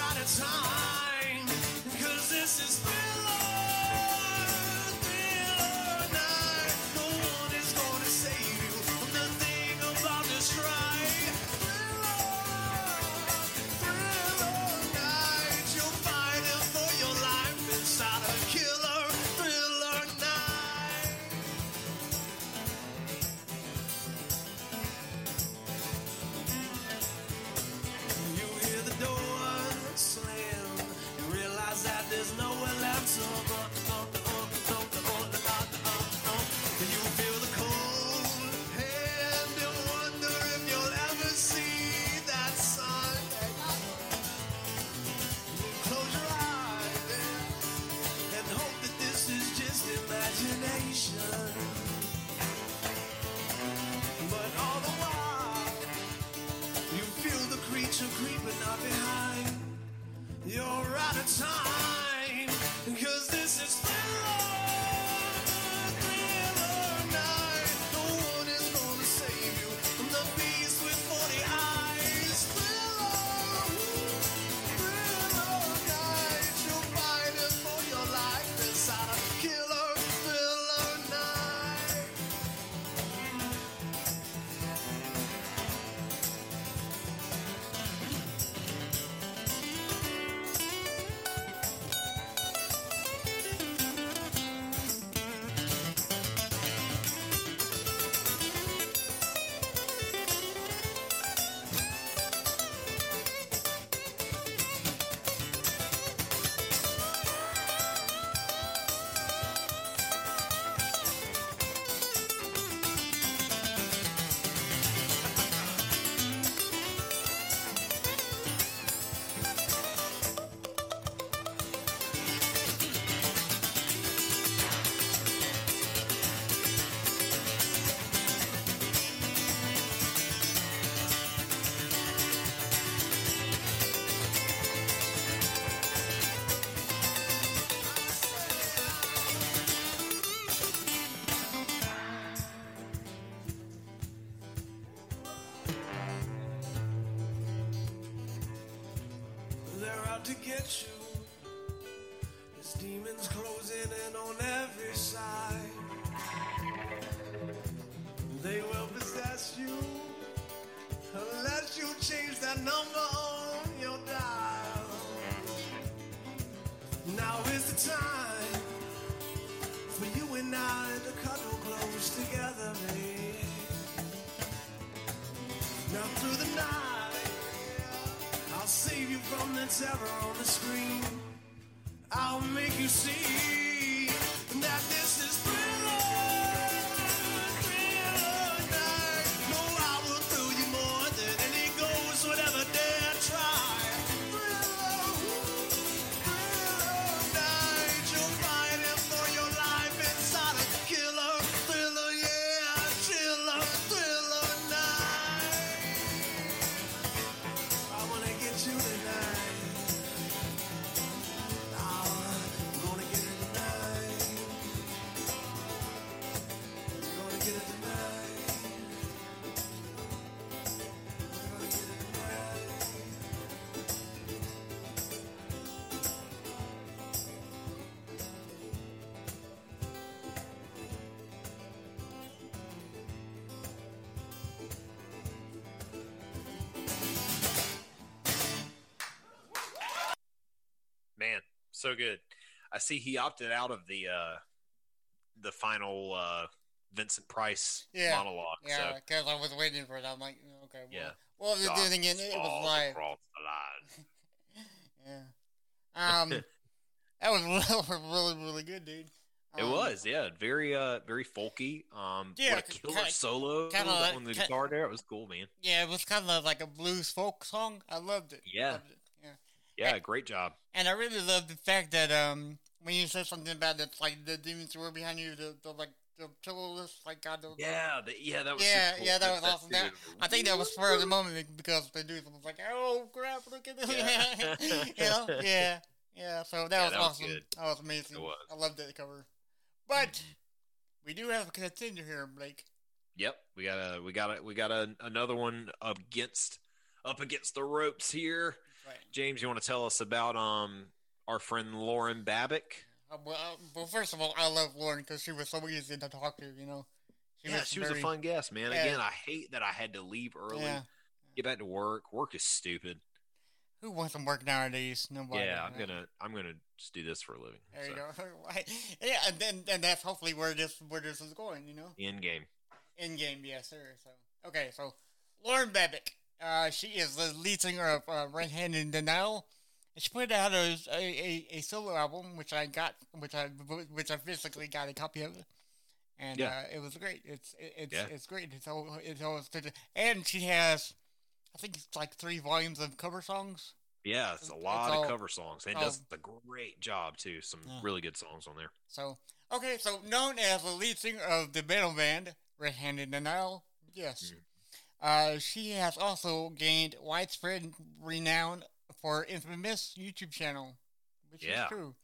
to get you. So good. I see he opted out of the uh the final uh Vincent Price Yeah, monologue. Yeah, So because I was waiting for it. I'm like, okay, well, Yeah. well, the Doc thing again, it was live. across the line. Yeah. Um, that was really, really, really good, dude. It Um, was, yeah, very uh very folky. Um Yeah, what a killer kinda- solo kinda on the ki- guitar there. It was cool, man. Yeah, it was kind of like a blues folk song. I loved it. Yeah. Loved it. Yeah. Yeah, great job. And I really love the fact that um when you said something about it's like the demons were behind you, the, the like the pillowless, like God, the, Yeah, the, yeah, that was yeah, super cool. yeah, that was awesome. That. I think that was of the moment because the dude was like, "Oh crap, look at this!" Yeah. you know, yeah, yeah. So that Yeah, was that awesome. good. that was amazing. Was. I loved that cover. But we do have a contender here, Blake. Yep, we got a we got a we got a, another one up against up against the ropes here. Right. James, you want to tell us about um our friend Lauren Babic? Uh, well, uh, well, first of all, I love Lauren because she was so easy to talk to. You know, yeah, she was a fun guest, man. Yeah. Again, I hate that I had to leave early, Yeah. get back to work. Work is stupid. Who wants to work nowadays? Nobody. yeah, I'm right? gonna I'm gonna just do this for a living. There you go. Right. Yeah, and then and that's hopefully where this where this is going. You know. In game. In game, yes, sir. So okay, so Lauren Babic, uh, she is the lead singer of uh, Red Handed Denial. And she put out a, a, a, solo album, which I got, which I which I physically got a copy of, and Yeah. uh, it was great. It's it, it's Yeah. it's great. It's all it's all and she has, I think it's like three volumes of cover songs. Yeah, it's a It's lot all- of cover songs. And all- does a great job too. Some Yeah. really good songs on there. So okay, so known as the lead singer of the metal band Red Handed Denial, yes. Mhm. Uh, she has also gained widespread renown for infamous YouTube channel, which Yeah. is true.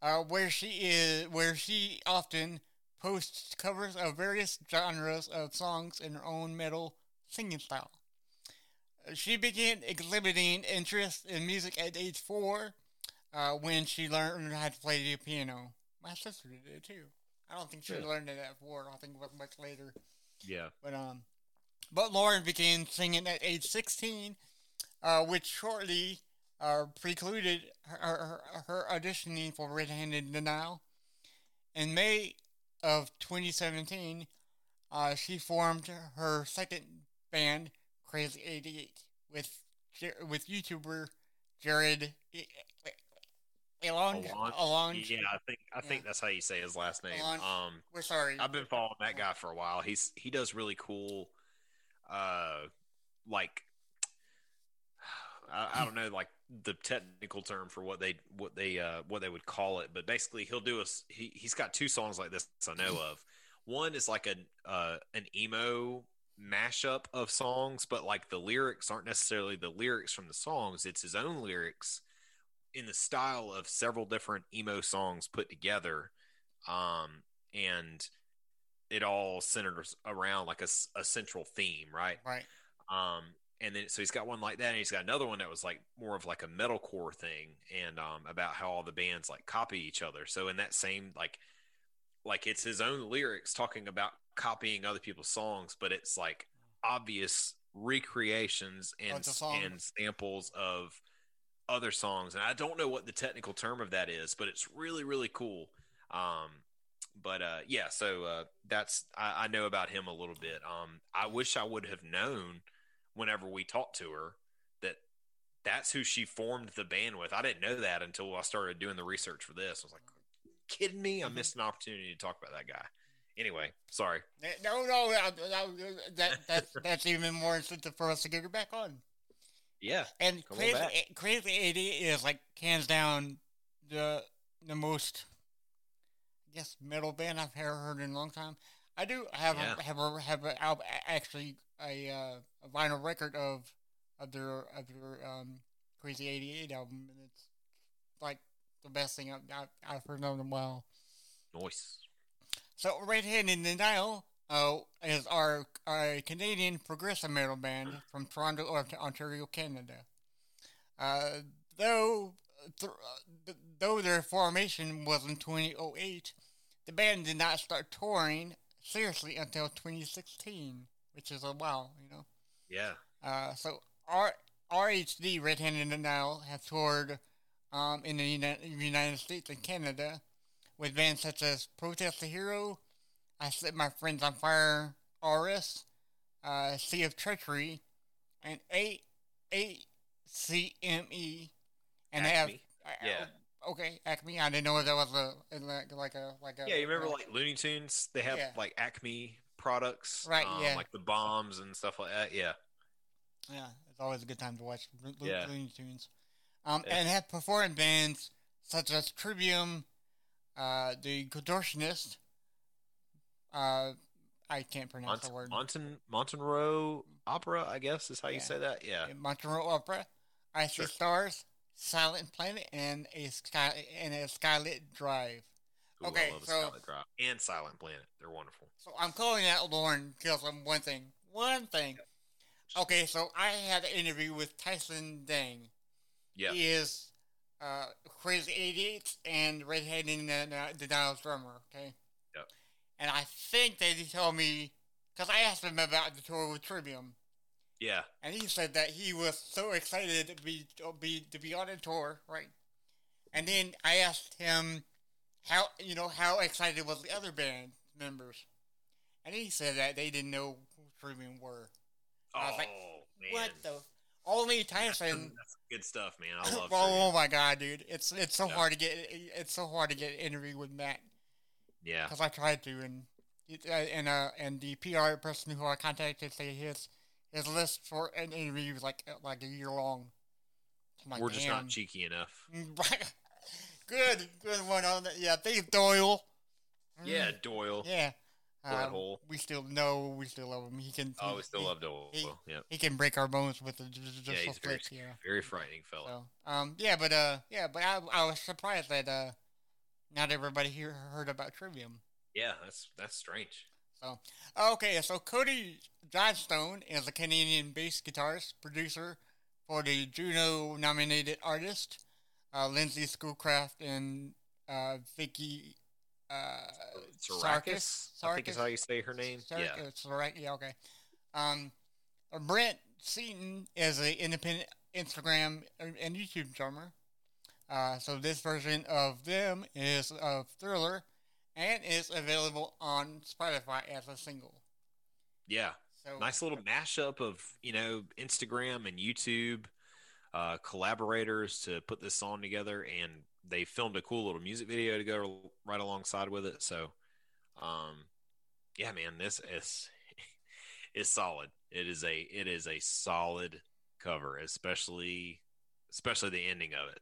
Uh, where she is, where she often posts covers of various genres of songs in her own metal singing style. Uh, She began exhibiting interest in music at age four, uh, when she learned how to play the piano. My sister did it too. I don't think she Really? learned it at four. I think it was much later. Yeah. But um, but Lauren began singing at age sixteen, uh, which shortly uh, precluded her, her, her auditioning for Red Handed Denial. In May of 2017, uh, she formed her second band, Crazy 88, with with YouTuber Jared Elon. Alon. Yeah, I think I think that's how you say his last name. Alon- Um We're sorry. I've been following that guy for a while. He's he does really cool, uh, like I, I don't know, like the technical term for what they what they uh what they would call it, but basically he'll do a he he's got two songs like this I know of. One is like an uh an emo mashup of songs, but like the lyrics aren't necessarily the lyrics from the songs. It's his own lyrics in the style of several different emo songs put together. Um, and it all centers around like a central theme, right? right. Um, and then so he's got one like that, and he's got another one that was like more of like a metalcore thing, and um, about how all the bands like copy each other. So in that same like, like it's his own lyrics talking about copying other people's songs, but it's like obvious recreations and Of the songs. and samples of other songs, and I don't know what the technical term of that is, but it's really really cool. Um, but uh, yeah, so uh, that's I, I know about him a little bit. Um, I wish I would have known whenever we talked to her that that's who she formed the band with. I didn't know that until I started doing the research for this. I was like, kidding me? I Mm-hmm. missed an opportunity to talk about that guy. Anyway, sorry. Eh, No, no, uh, that, that's that's even more incentive for us to get her back on. Yeah. And Crazy, back. Crazy Eighty is like hands down the the most, guess, metal band I've heard in a long time. I do have Yeah. a, have a, have a, al- actually a, uh, a vinyl record of of their of their um, Crazy Eighty Eight album, and it's like the best thing I've, I've, I've heard in a while. Nice. So Red Handed Denial uh, is our, our Canadian progressive metal band from Toronto, Ontario, Canada. Uh, though th- uh, though their formation was in 2008, the band did not start touring seriously until 2016, which is a while, you know. Yeah. Uh, so R RHD Red Handed Denial have toured um, in the Uni- United States and Canada with bands such as Protest the Hero, I Set My Friends on Fire, RS, uh, Sea of Treachery, and A A C M E, and they have Yeah. Okay, Acme. I didn't know if that was a like like a like a Yeah, you remember uh, like Looney Tunes? They have Yeah. like Acme products, Right, um, yeah. like the bombs and stuff like that. Yeah, Yeah, it's always a good time to watch Lo- Yeah. Looney Tunes. Um, Yeah. and have performed bands such as Trivium, uh, the Contortionist. Uh, I can't pronounce Mont- the word. Monton Montenroe Opera, I guess is how you say that. Yeah, Montreal Opera, I See Sure. Stars, Silent Planet, and a sky and a Skylit Drive. Ooh, Okay, so- Scarlet Drop and Silent Planet. They're wonderful. So I'm calling out Lauren because of one thing. One thing. Okay, so I had an interview with Tyson Dang. Yeah, He is uh, Crazy 88 and Redhead in the, the Dials drummer, okay? Yep. And I think he told me, because I asked him about the tour with Trivium, yeah, and he said that he was so excited to be, to be, to be on a tour, right? And then I asked him how, you know, how excited was the other band members? And he said that they didn't know who Trivium were. I was oh like, man, What the? Only Tyson That's good stuff, man. I love. oh, oh my god, dude! It's it's so Yeah. hard to get it's so hard to get an interview with Matt Yeah, because I tried to and and uh and the PR person who I contacted said his his list for an interview was like uh, like a year long. Like, we're just damn. not cheeky enough. good, good one on that. Yeah, thanks Doyle. Yeah, Mm, Doyle. yeah. Um, we still know we still love him. He can. Oh, we still he, love Doyle. he- yeah, He can break our bones with the just yeah, he's very, very frightening fella. So, um, yeah, but uh, yeah, but I, I was surprised that uh, not everybody here heard about Trivium. Yeah, that's that's strange. So, okay, so Cody Johnstone is a Canadian bass guitarist producer for the Juno-nominated artist uh, Lindsay Schoolcraft and uh, Vicky uh, Psarakis, I think is how you say her name. Yeah, it's right. Yeah, okay. Um, uh, Brent Seaton is an independent Instagram and YouTube drummer. Uh, so this version of them is of Thriller, and is available on Spotify as a single. yeah. So Nice little mashup of you know Instagram and YouTube uh, collaborators to put this song together, and they filmed a cool little music video to go right alongside with it. So, um, yeah, man, this is is solid. It is a it is a solid cover, especially especially the ending of it.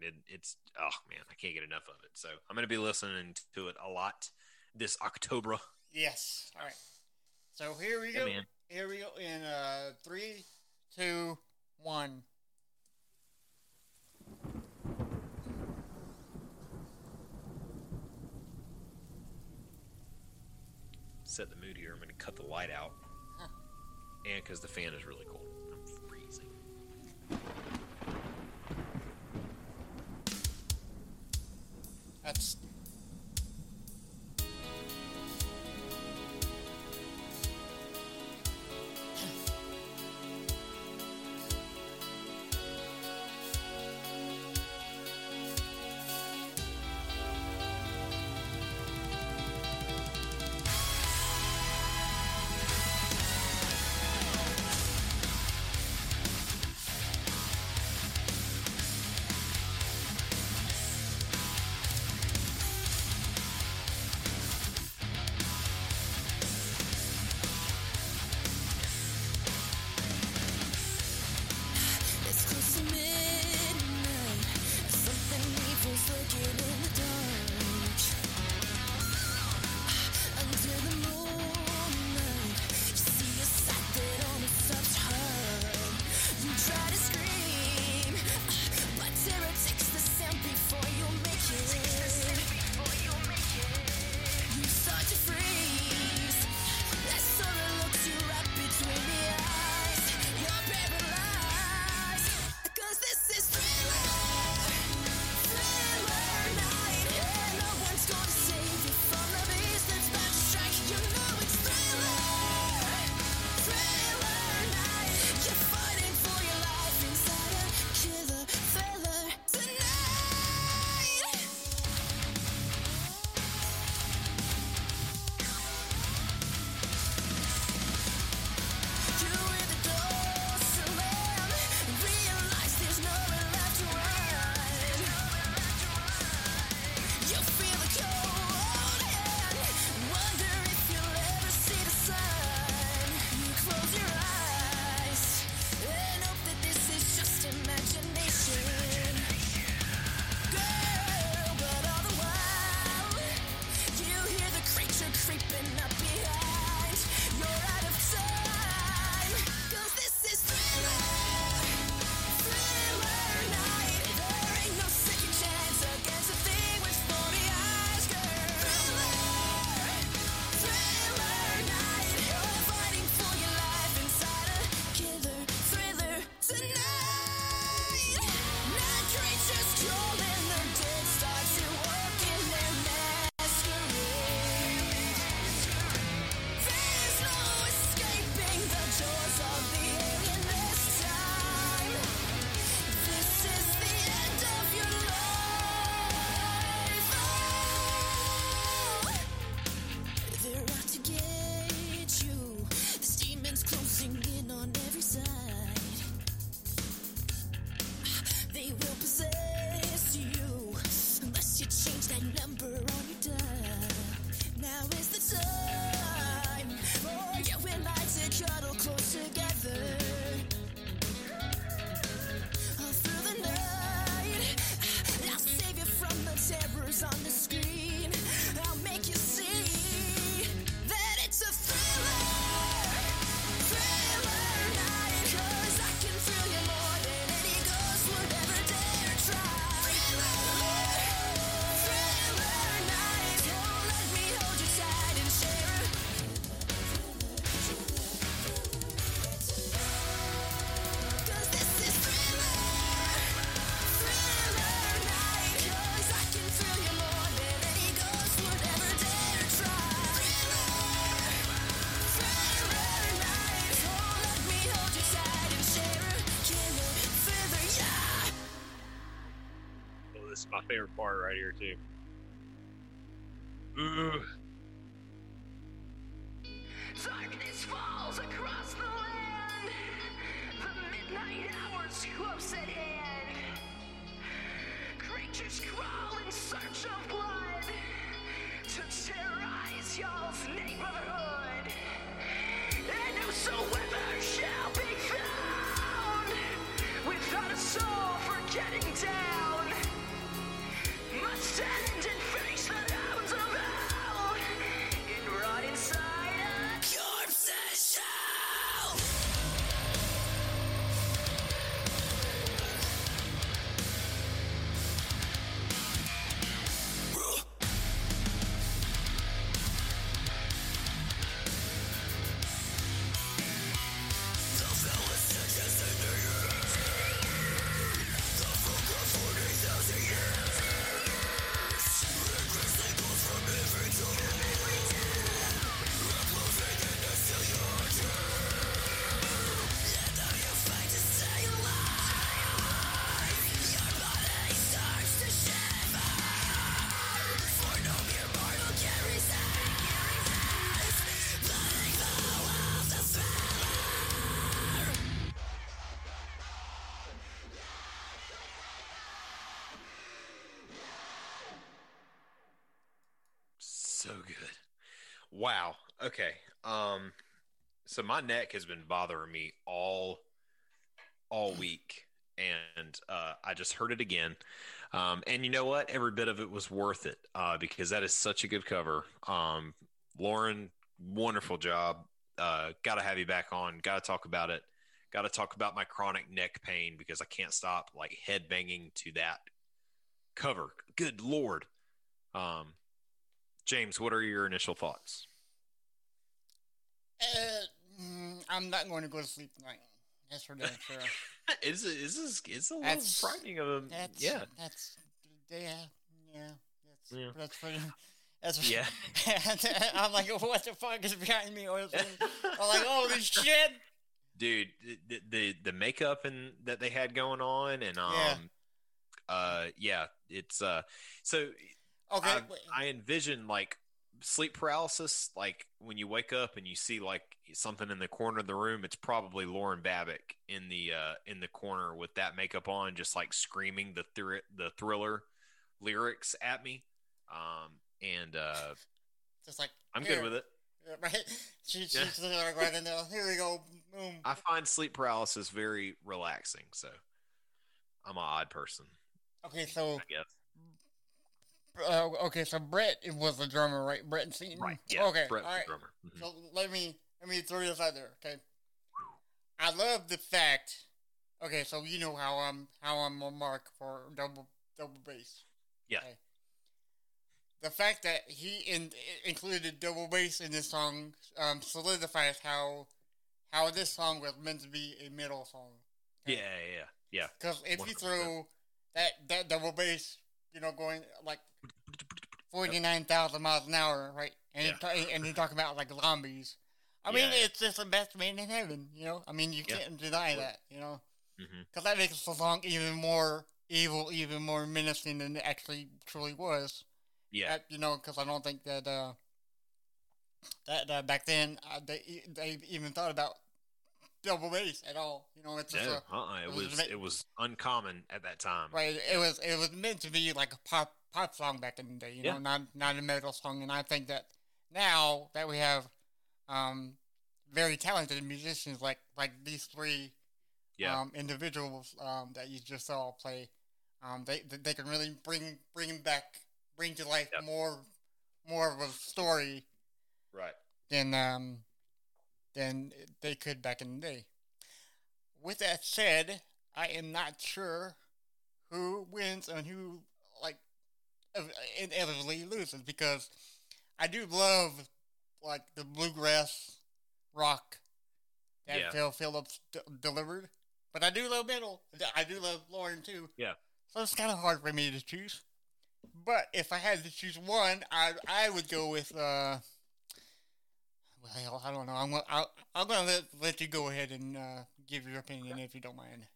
It it's oh man, I can't get enough of it. So I'm gonna be listening to it a lot this October. yes, all right. So here we Yeah, go. man. Here we go in uh, three, two, one. set the mood here. I'm going to cut the light out, Huh. and because the fan is really cold, That's part right here too. Ooh. Wow. Okay. Um so my neck has been bothering me all all week and uh I just heard it again. Um, and you know what? Every bit of it was worth it uh, because that is such a good cover. Um, Lauren, wonderful job. Uh, Got to have you back on. Got to talk about it. Got to talk about my chronic neck pain because I can't stop like head banging to that cover. Good lord. Um, James, what are your initial thoughts? Uh, mm, I'm not going to go to sleep tonight. That's for damn sure. It's a, it's a, it's a little That's- frightening of a That's yeah. That's yeah, yeah. That's Yeah. that's pretty. That's Yeah. I'm like, what the fuck is behind me? I'm like, holy shit! dude the, the the makeup and that they had going on and um Yeah. uh yeah it's uh so Okay, I. I envision like sleep paralysis like when you wake up and you see like something in the corner of the room it's probably Lauren Babic in the uh in the corner with that makeup on just like screaming the thr- the thriller lyrics at me um and uh just like I'm here, good with it Right? She, she's Yeah. right in there. Here we go. Boom. I find sleep paralysis very relaxing so I'm an odd person Okay, so I guess uh, okay, so Brett was the drummer, right? Brett and Seaton. Right. Yeah. Okay. Brett all the right. drummer. Mhm. So let me let me throw this out there, okay? I love the fact. Okay, so you know how I'm how I'm a mark for double double bass. Yeah. Okay. The fact that he in, included double bass in this song um, solidifies how how this song was meant to be a metal song. Yeah, yeah, yeah. Because if you 100%. throw that that double bass, you know, going like forty nine thousand miles an hour, right? And Yeah. and you talk about like zombies. I mean, Yeah. it's just the best man in heaven, you know. I mean, you Yeah. can't deny that, you know, because that makes the song even more evil, even more menacing than it actually truly was. Yeah, That, you know, because I don't think that uh, that uh, back then uh, they they even thought about double bass at all. You know, it's just no, a, uh-uh. It it was was it was uncommon at that time. Right. It was it was meant to be like a pop pop song back in the day, you Yeah. know, not not a metal song. And I think that now that we have um very talented musicians like like these three Yeah, um individuals um that you just saw play, um they they can really bring bring back bring to life Yep. more more of a story right. than um than they could back in the day. With that said, I am not sure who wins and who inevitably loses because I do love like the bluegrass rock that Yeah. Phil Phillips d- delivered, but I do love metal. I do love Lauren too. Yeah. So it's kind of hard for me to choose. But if I had to choose one, I I would go with uh. Well, I don't know. I'm gonna I'll, I'm gonna let, let you go ahead and uh, give your opinion if you don't mind,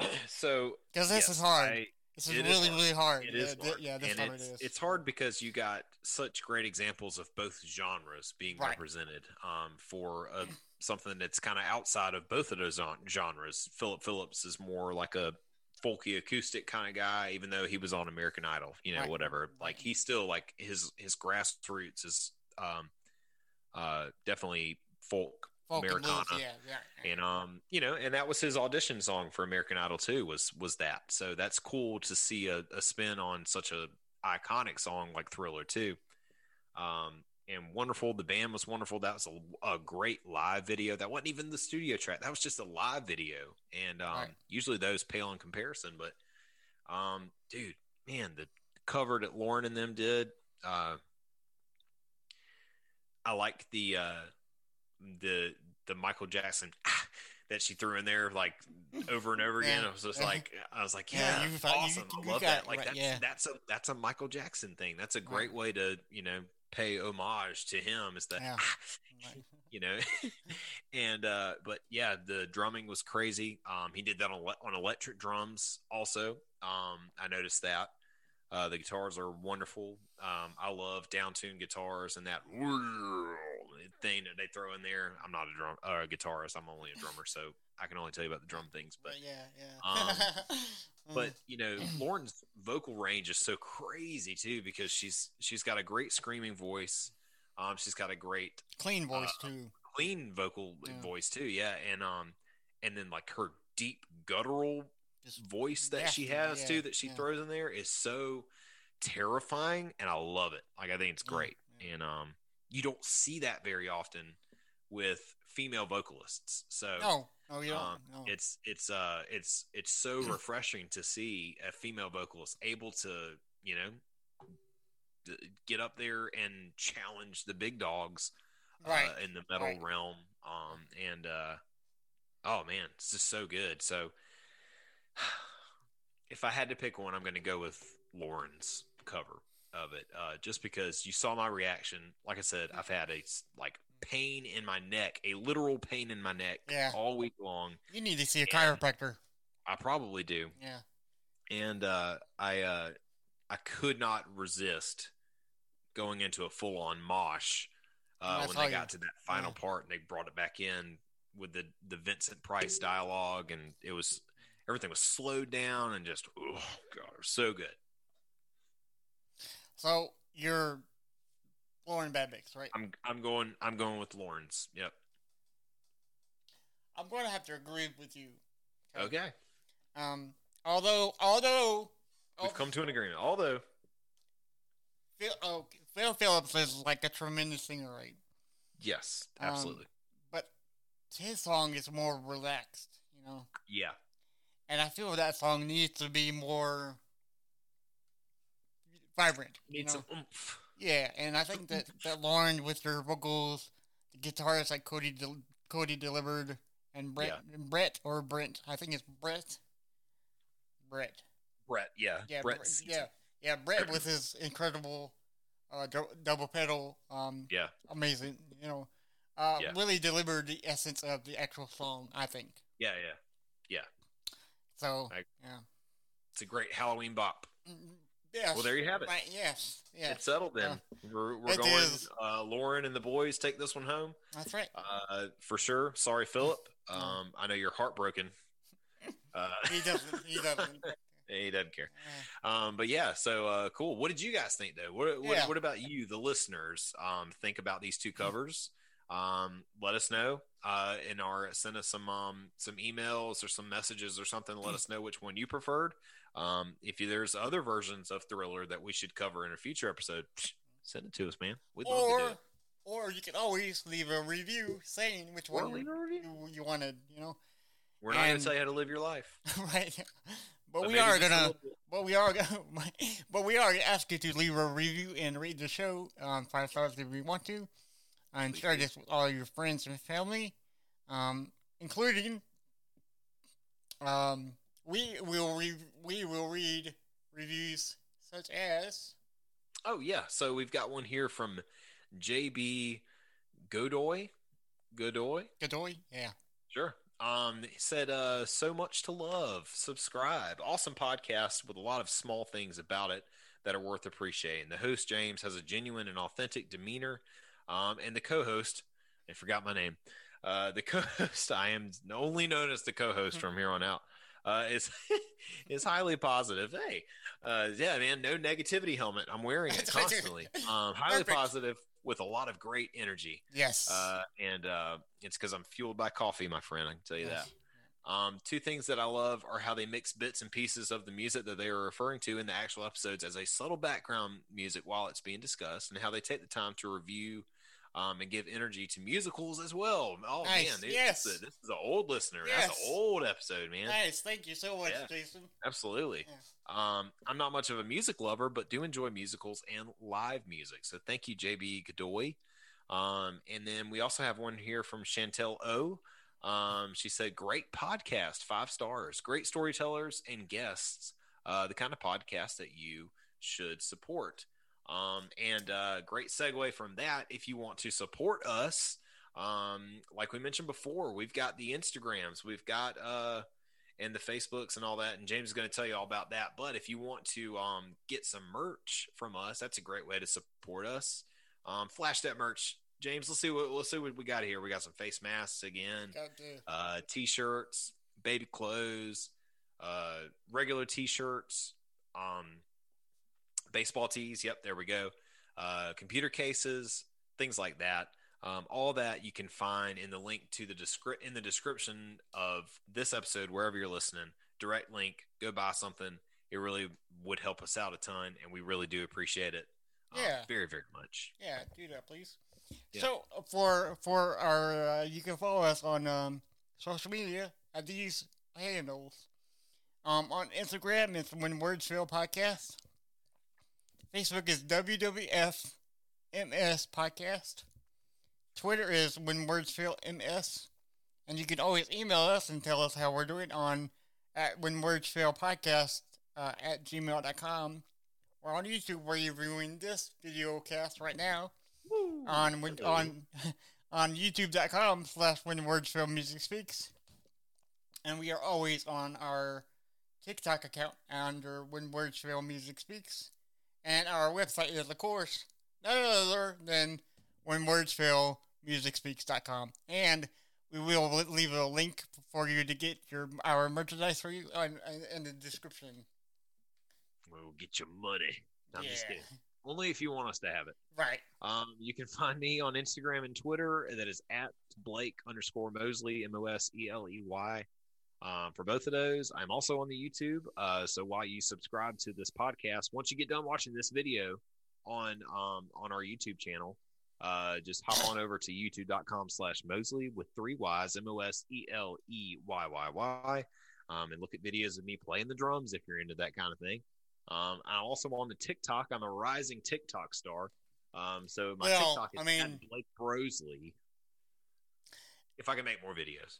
so because this yes, is hard. I- this is it is really hard. really hard. it is Yeah, thi- hard. yeah, this and time it it's, it's hard because you got such great examples of both genres being Right. represented um, for a, something that's kind of outside of both of those genres. Phillip Phillips is more like a folky acoustic kind of guy, even though he was on American Idol, you know, Right. whatever. Like he's still like his his grassroots is um, uh, definitely folk Americana. yeah, yeah. and um you know and that was his audition song for american idol too was was that so that's cool to see a, a spin on such a iconic song like thriller too um and wonderful the band was wonderful that was a, a great live video that wasn't even the studio track that was just a live video and um Right. usually those pale in comparison but um dude man the cover that lauren and them did uh i liked the uh the the Michael Jackson ah, that she threw in there like over and over again. Yeah. I was just like, I was like, Yeah, yeah, you thought- you- awesome. you I love that. Like right, that's yeah. that's a that's a Michael Jackson thing. That's a great way to you know pay homage to him. Is that Yeah. ah, Right. you know, and uh, but yeah, the drumming was crazy. Um, he did that on on electric drums also. Um, I noticed that. Uh, the guitars are wonderful. Um, I love down-tuned guitars and that thing that they throw in there. I'm not a drum or a guitarist. I'm only a drummer, so I can only tell you about the drum things. But yeah, yeah. but you know, Lauren's vocal range is so crazy too because she's she's got a great screaming voice. Um, she's got a great clean voice uh, too. clean vocal Yeah. voice too. Yeah, and um, and then like her deep guttural Just voice that she has yeah, too that she yeah. throws in there is so terrifying and I love it. Like I think it's great. And um you don't see that very often with female vocalists. So no, no, you um, no. it's it's uh it's it's so refreshing to see a female vocalist able to you know d- get up there and challenge the big dogs right. uh, in the metal right. realm um and uh oh man it's just so good so if i had to pick one i'm going to go with lauren's cover of it uh just because you saw my reaction like i said i've had a like pain in my neck a literal pain in my neck Yeah. all week long You need to see a chiropractor. i probably do Yeah. and uh, I uh, I could not resist going into a full on mosh uh, when they you. got to that final Yeah. part and they brought it back in with the the Vincent Price dialogue and it was everything was slowed down and just oh god it was so good. So you're Lauren Babic's, right? I'm I'm going I'm going with Lauren's. Yep. I'm going to have to agree with you. Okay. Um, although, although, We've come to an agreement. Although Phil, oh, Phil Phillips is like a tremendous singer, right? yes, Um, absolutely. But his song is more relaxed, you know. yeah. And I feel that song needs to be more vibrant. You Need know? some oomph. Yeah, and I think that, that Lauren with her vocals, the guitarists like Cody Del- Cody delivered and Brett and Brett or Brent, I think it's Brett. Brett. Brett, yeah. Yeah, Brett Brett, yeah, yeah. Brett with his incredible uh, dou- double pedal, um, Yeah. amazing. You know, uh, Yeah. really delivered the essence of the actual song. I think Yeah, Yeah, yeah. so. I- yeah. It's a great Halloween bop. Yes. Well, there you have it. Right, yes. Yes. It's settled then. we're we're It going. Uh, Lauren and the boys take this one home That's right. uh, for sure. Sorry, Phillip. Um, I know you're heartbroken. Uh, He doesn't. He doesn't. he doesn't care. Uh, Um, but yeah, so uh, cool. What did you guys think though? What what, Yeah. what about you, the listeners? Um, think about these two covers. Um, let us know. Uh, in our send us some um some emails or some messages or something. Let us know which one you preferred. Um, if there's other versions of Thriller that we should cover in a future episode, send it to us, man. We'd love to do or, it. or you can always leave a review saying which Or one you, you, wanted. You know, We're not going to tell you how to live your life. right? But, we are gonna. But we are gonna. But we are gonna ask you to leave a review and read the show um, five stars if you want to, and Please share this with all your friends and family, um, including. Um, we will re- we will read reviews such as Oh yeah, so we've got one here from JB Godoy. Godoy, Godoy. Yeah. sure. Um, he said, uh, "So much to love. Subscribe. Awesome podcast with a lot of small things about it that are worth appreciating. The host James has a genuine and authentic demeanor, um, and the co-host, I forgot my name. Uh, the co-host, I am only known as the co-host from here on out. Uh, is is highly positive. Hey, uh, yeah, man, no negativity helmet. I'm wearing it constantly. Um, highly Perfect. positive with a lot of great energy. Yes. Uh, and uh, it's because I'm fueled by coffee, my friend. I can tell you Yes. that. Um, two things that I love are how they mix bits and pieces of the music that they are referring to in the actual episodes as a subtle background music while it's being discussed, and how they take the time to review um, and give energy to musicals as well. Oh Nice. man, this, Yes. is a, this is an old listener. That's Yes. an old episode, man. Nice. Thank you so much, Yeah. Jason. Absolutely. Um, I'm not much of a music lover, but do enjoy musicals and live music. So thank you, JB Godoy. Um, and then we also have one here from Chantel O. Um, she said, "Great podcast, five stars. Great storytellers and guests. Uh, the kind of podcast that you should support." Um, and uh, great segue from that. If you want to support us, um, like we mentioned before, we've got the Instagrams, we've got uh, and the Facebooks and all that. And James is going to tell you all about that. But if you want to um, get some merch from us, that's a great way to support us. Um, flash that merch, James. Let's see what let's see what we got here. We got some face masks again, uh, t-shirts, baby clothes, uh, regular t-shirts, um, baseball tees. Yep, there we go. Uh, computer cases, things like that. Um, all that you can find in the link to the descri- in the description of this episode, wherever you're listening. direct link. Go buy something. It really would help us out a ton, and we really do appreciate it. um, Yeah. very very much. Yeah, do that, please. Yeah. So uh, for for our, uh, you can follow us on um, social media at these handles. Um, on Instagram, it's When Words Fail Podcast. Facebook is WWF MS Podcast. Twitter is When Words Fail MS. And you can always email us and tell us how we're doing on at When Words Fail Podcast uh, at gmail.com. We're on YouTube where you're viewing this video cast right now on when, on on youtube.com slash when words fail music speaks and we are always on our tiktok account under when words fail music speaks and our website is of course none other than when words fail music speaks.com and we will leave a link for you to get your our merchandise for you on, in the description We'll get your money. I'm just Yeah. kidding. Only if you want us to have it. right Um, you can find me on Instagram and Twitter. That is at Blake underscore Moseley, M O S E L E Y. Um, for both of those, I'm also on the YouTube. Uh, so while you subscribe to this podcast, once you get done watching this video on um, on our YouTube channel, uh, just hop on over to youtube.com slash Moseley with three Y's, M O S E L E Y Y Y, um, and look at videos of me playing the drums if you're into that kind of thing. Um, I'm also on the TikTok. I'm a rising TikTok star. Um, so my Well, TikTok is I mean- Blake Brosley. If I can make more videos,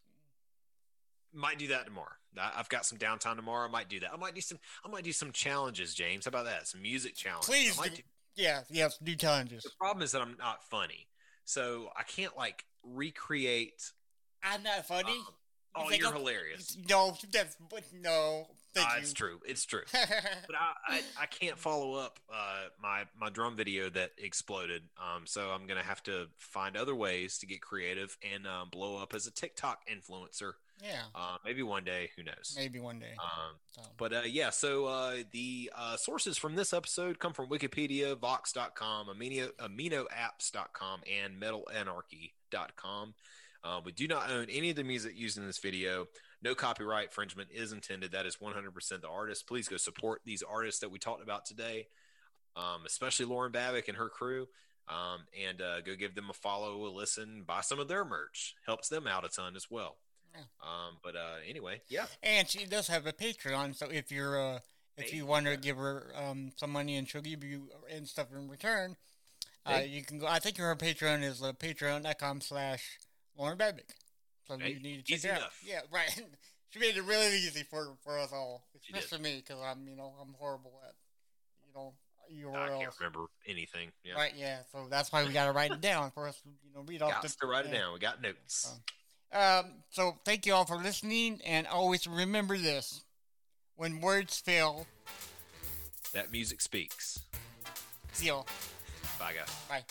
might do that tomorrow. I've got some downtime tomorrow. I might do that. I might do some. I might do some challenges, James. How about that? Some music challenges. please might do, yeah yes do challenges The problem is that I'm not funny, so I can't like recreate. i'm not funny um, You oh, you're I'm- hilarious. No, that's but no. Thank you. it's true. It's true. but I, I, I can't follow up uh, my my drum video that exploded. Um, so I'm gonna have to find other ways to get creative and um, blow up as a TikTok influencer. Yeah, Uh, maybe one day. Who knows? maybe one day. Um, So. but uh, yeah, so uh, the uh, sources from this episode come from Wikipedia, Vox.com, Amino, AminoApps.com, and MetalAnarchy.com. Uh, we do not own any of the music used in this video. No copyright infringement is intended. That is 100% the artist. Please go support these artists that we talked about today, um, especially Lauren Babic and her crew. Um, and uh, go give them a follow, a listen, buy some of their merch. Helps them out a ton as well. Yeah. Um, but uh, anyway, yeah. and she does have a Patreon, so if you're uh, if you want to give her um some money and she'll give you and stuff in return, uh, you can go. I think her Patreon is uh, patreon.com slash Lauren Babic. So Hey, you need to check easy it out. enough. Yeah, right. she made it really easy for for us all, especially me, because I'm you know I'm horrible at you know URLs. I can't remember anything. Yeah. Right, yeah. So that's why we got to write it down for us you know, read off Got the. to write it yeah. down. We got notes. Um, so thank you all for listening, and always remember this: when words fail, That music speaks. seal. Bye, guys. Bye.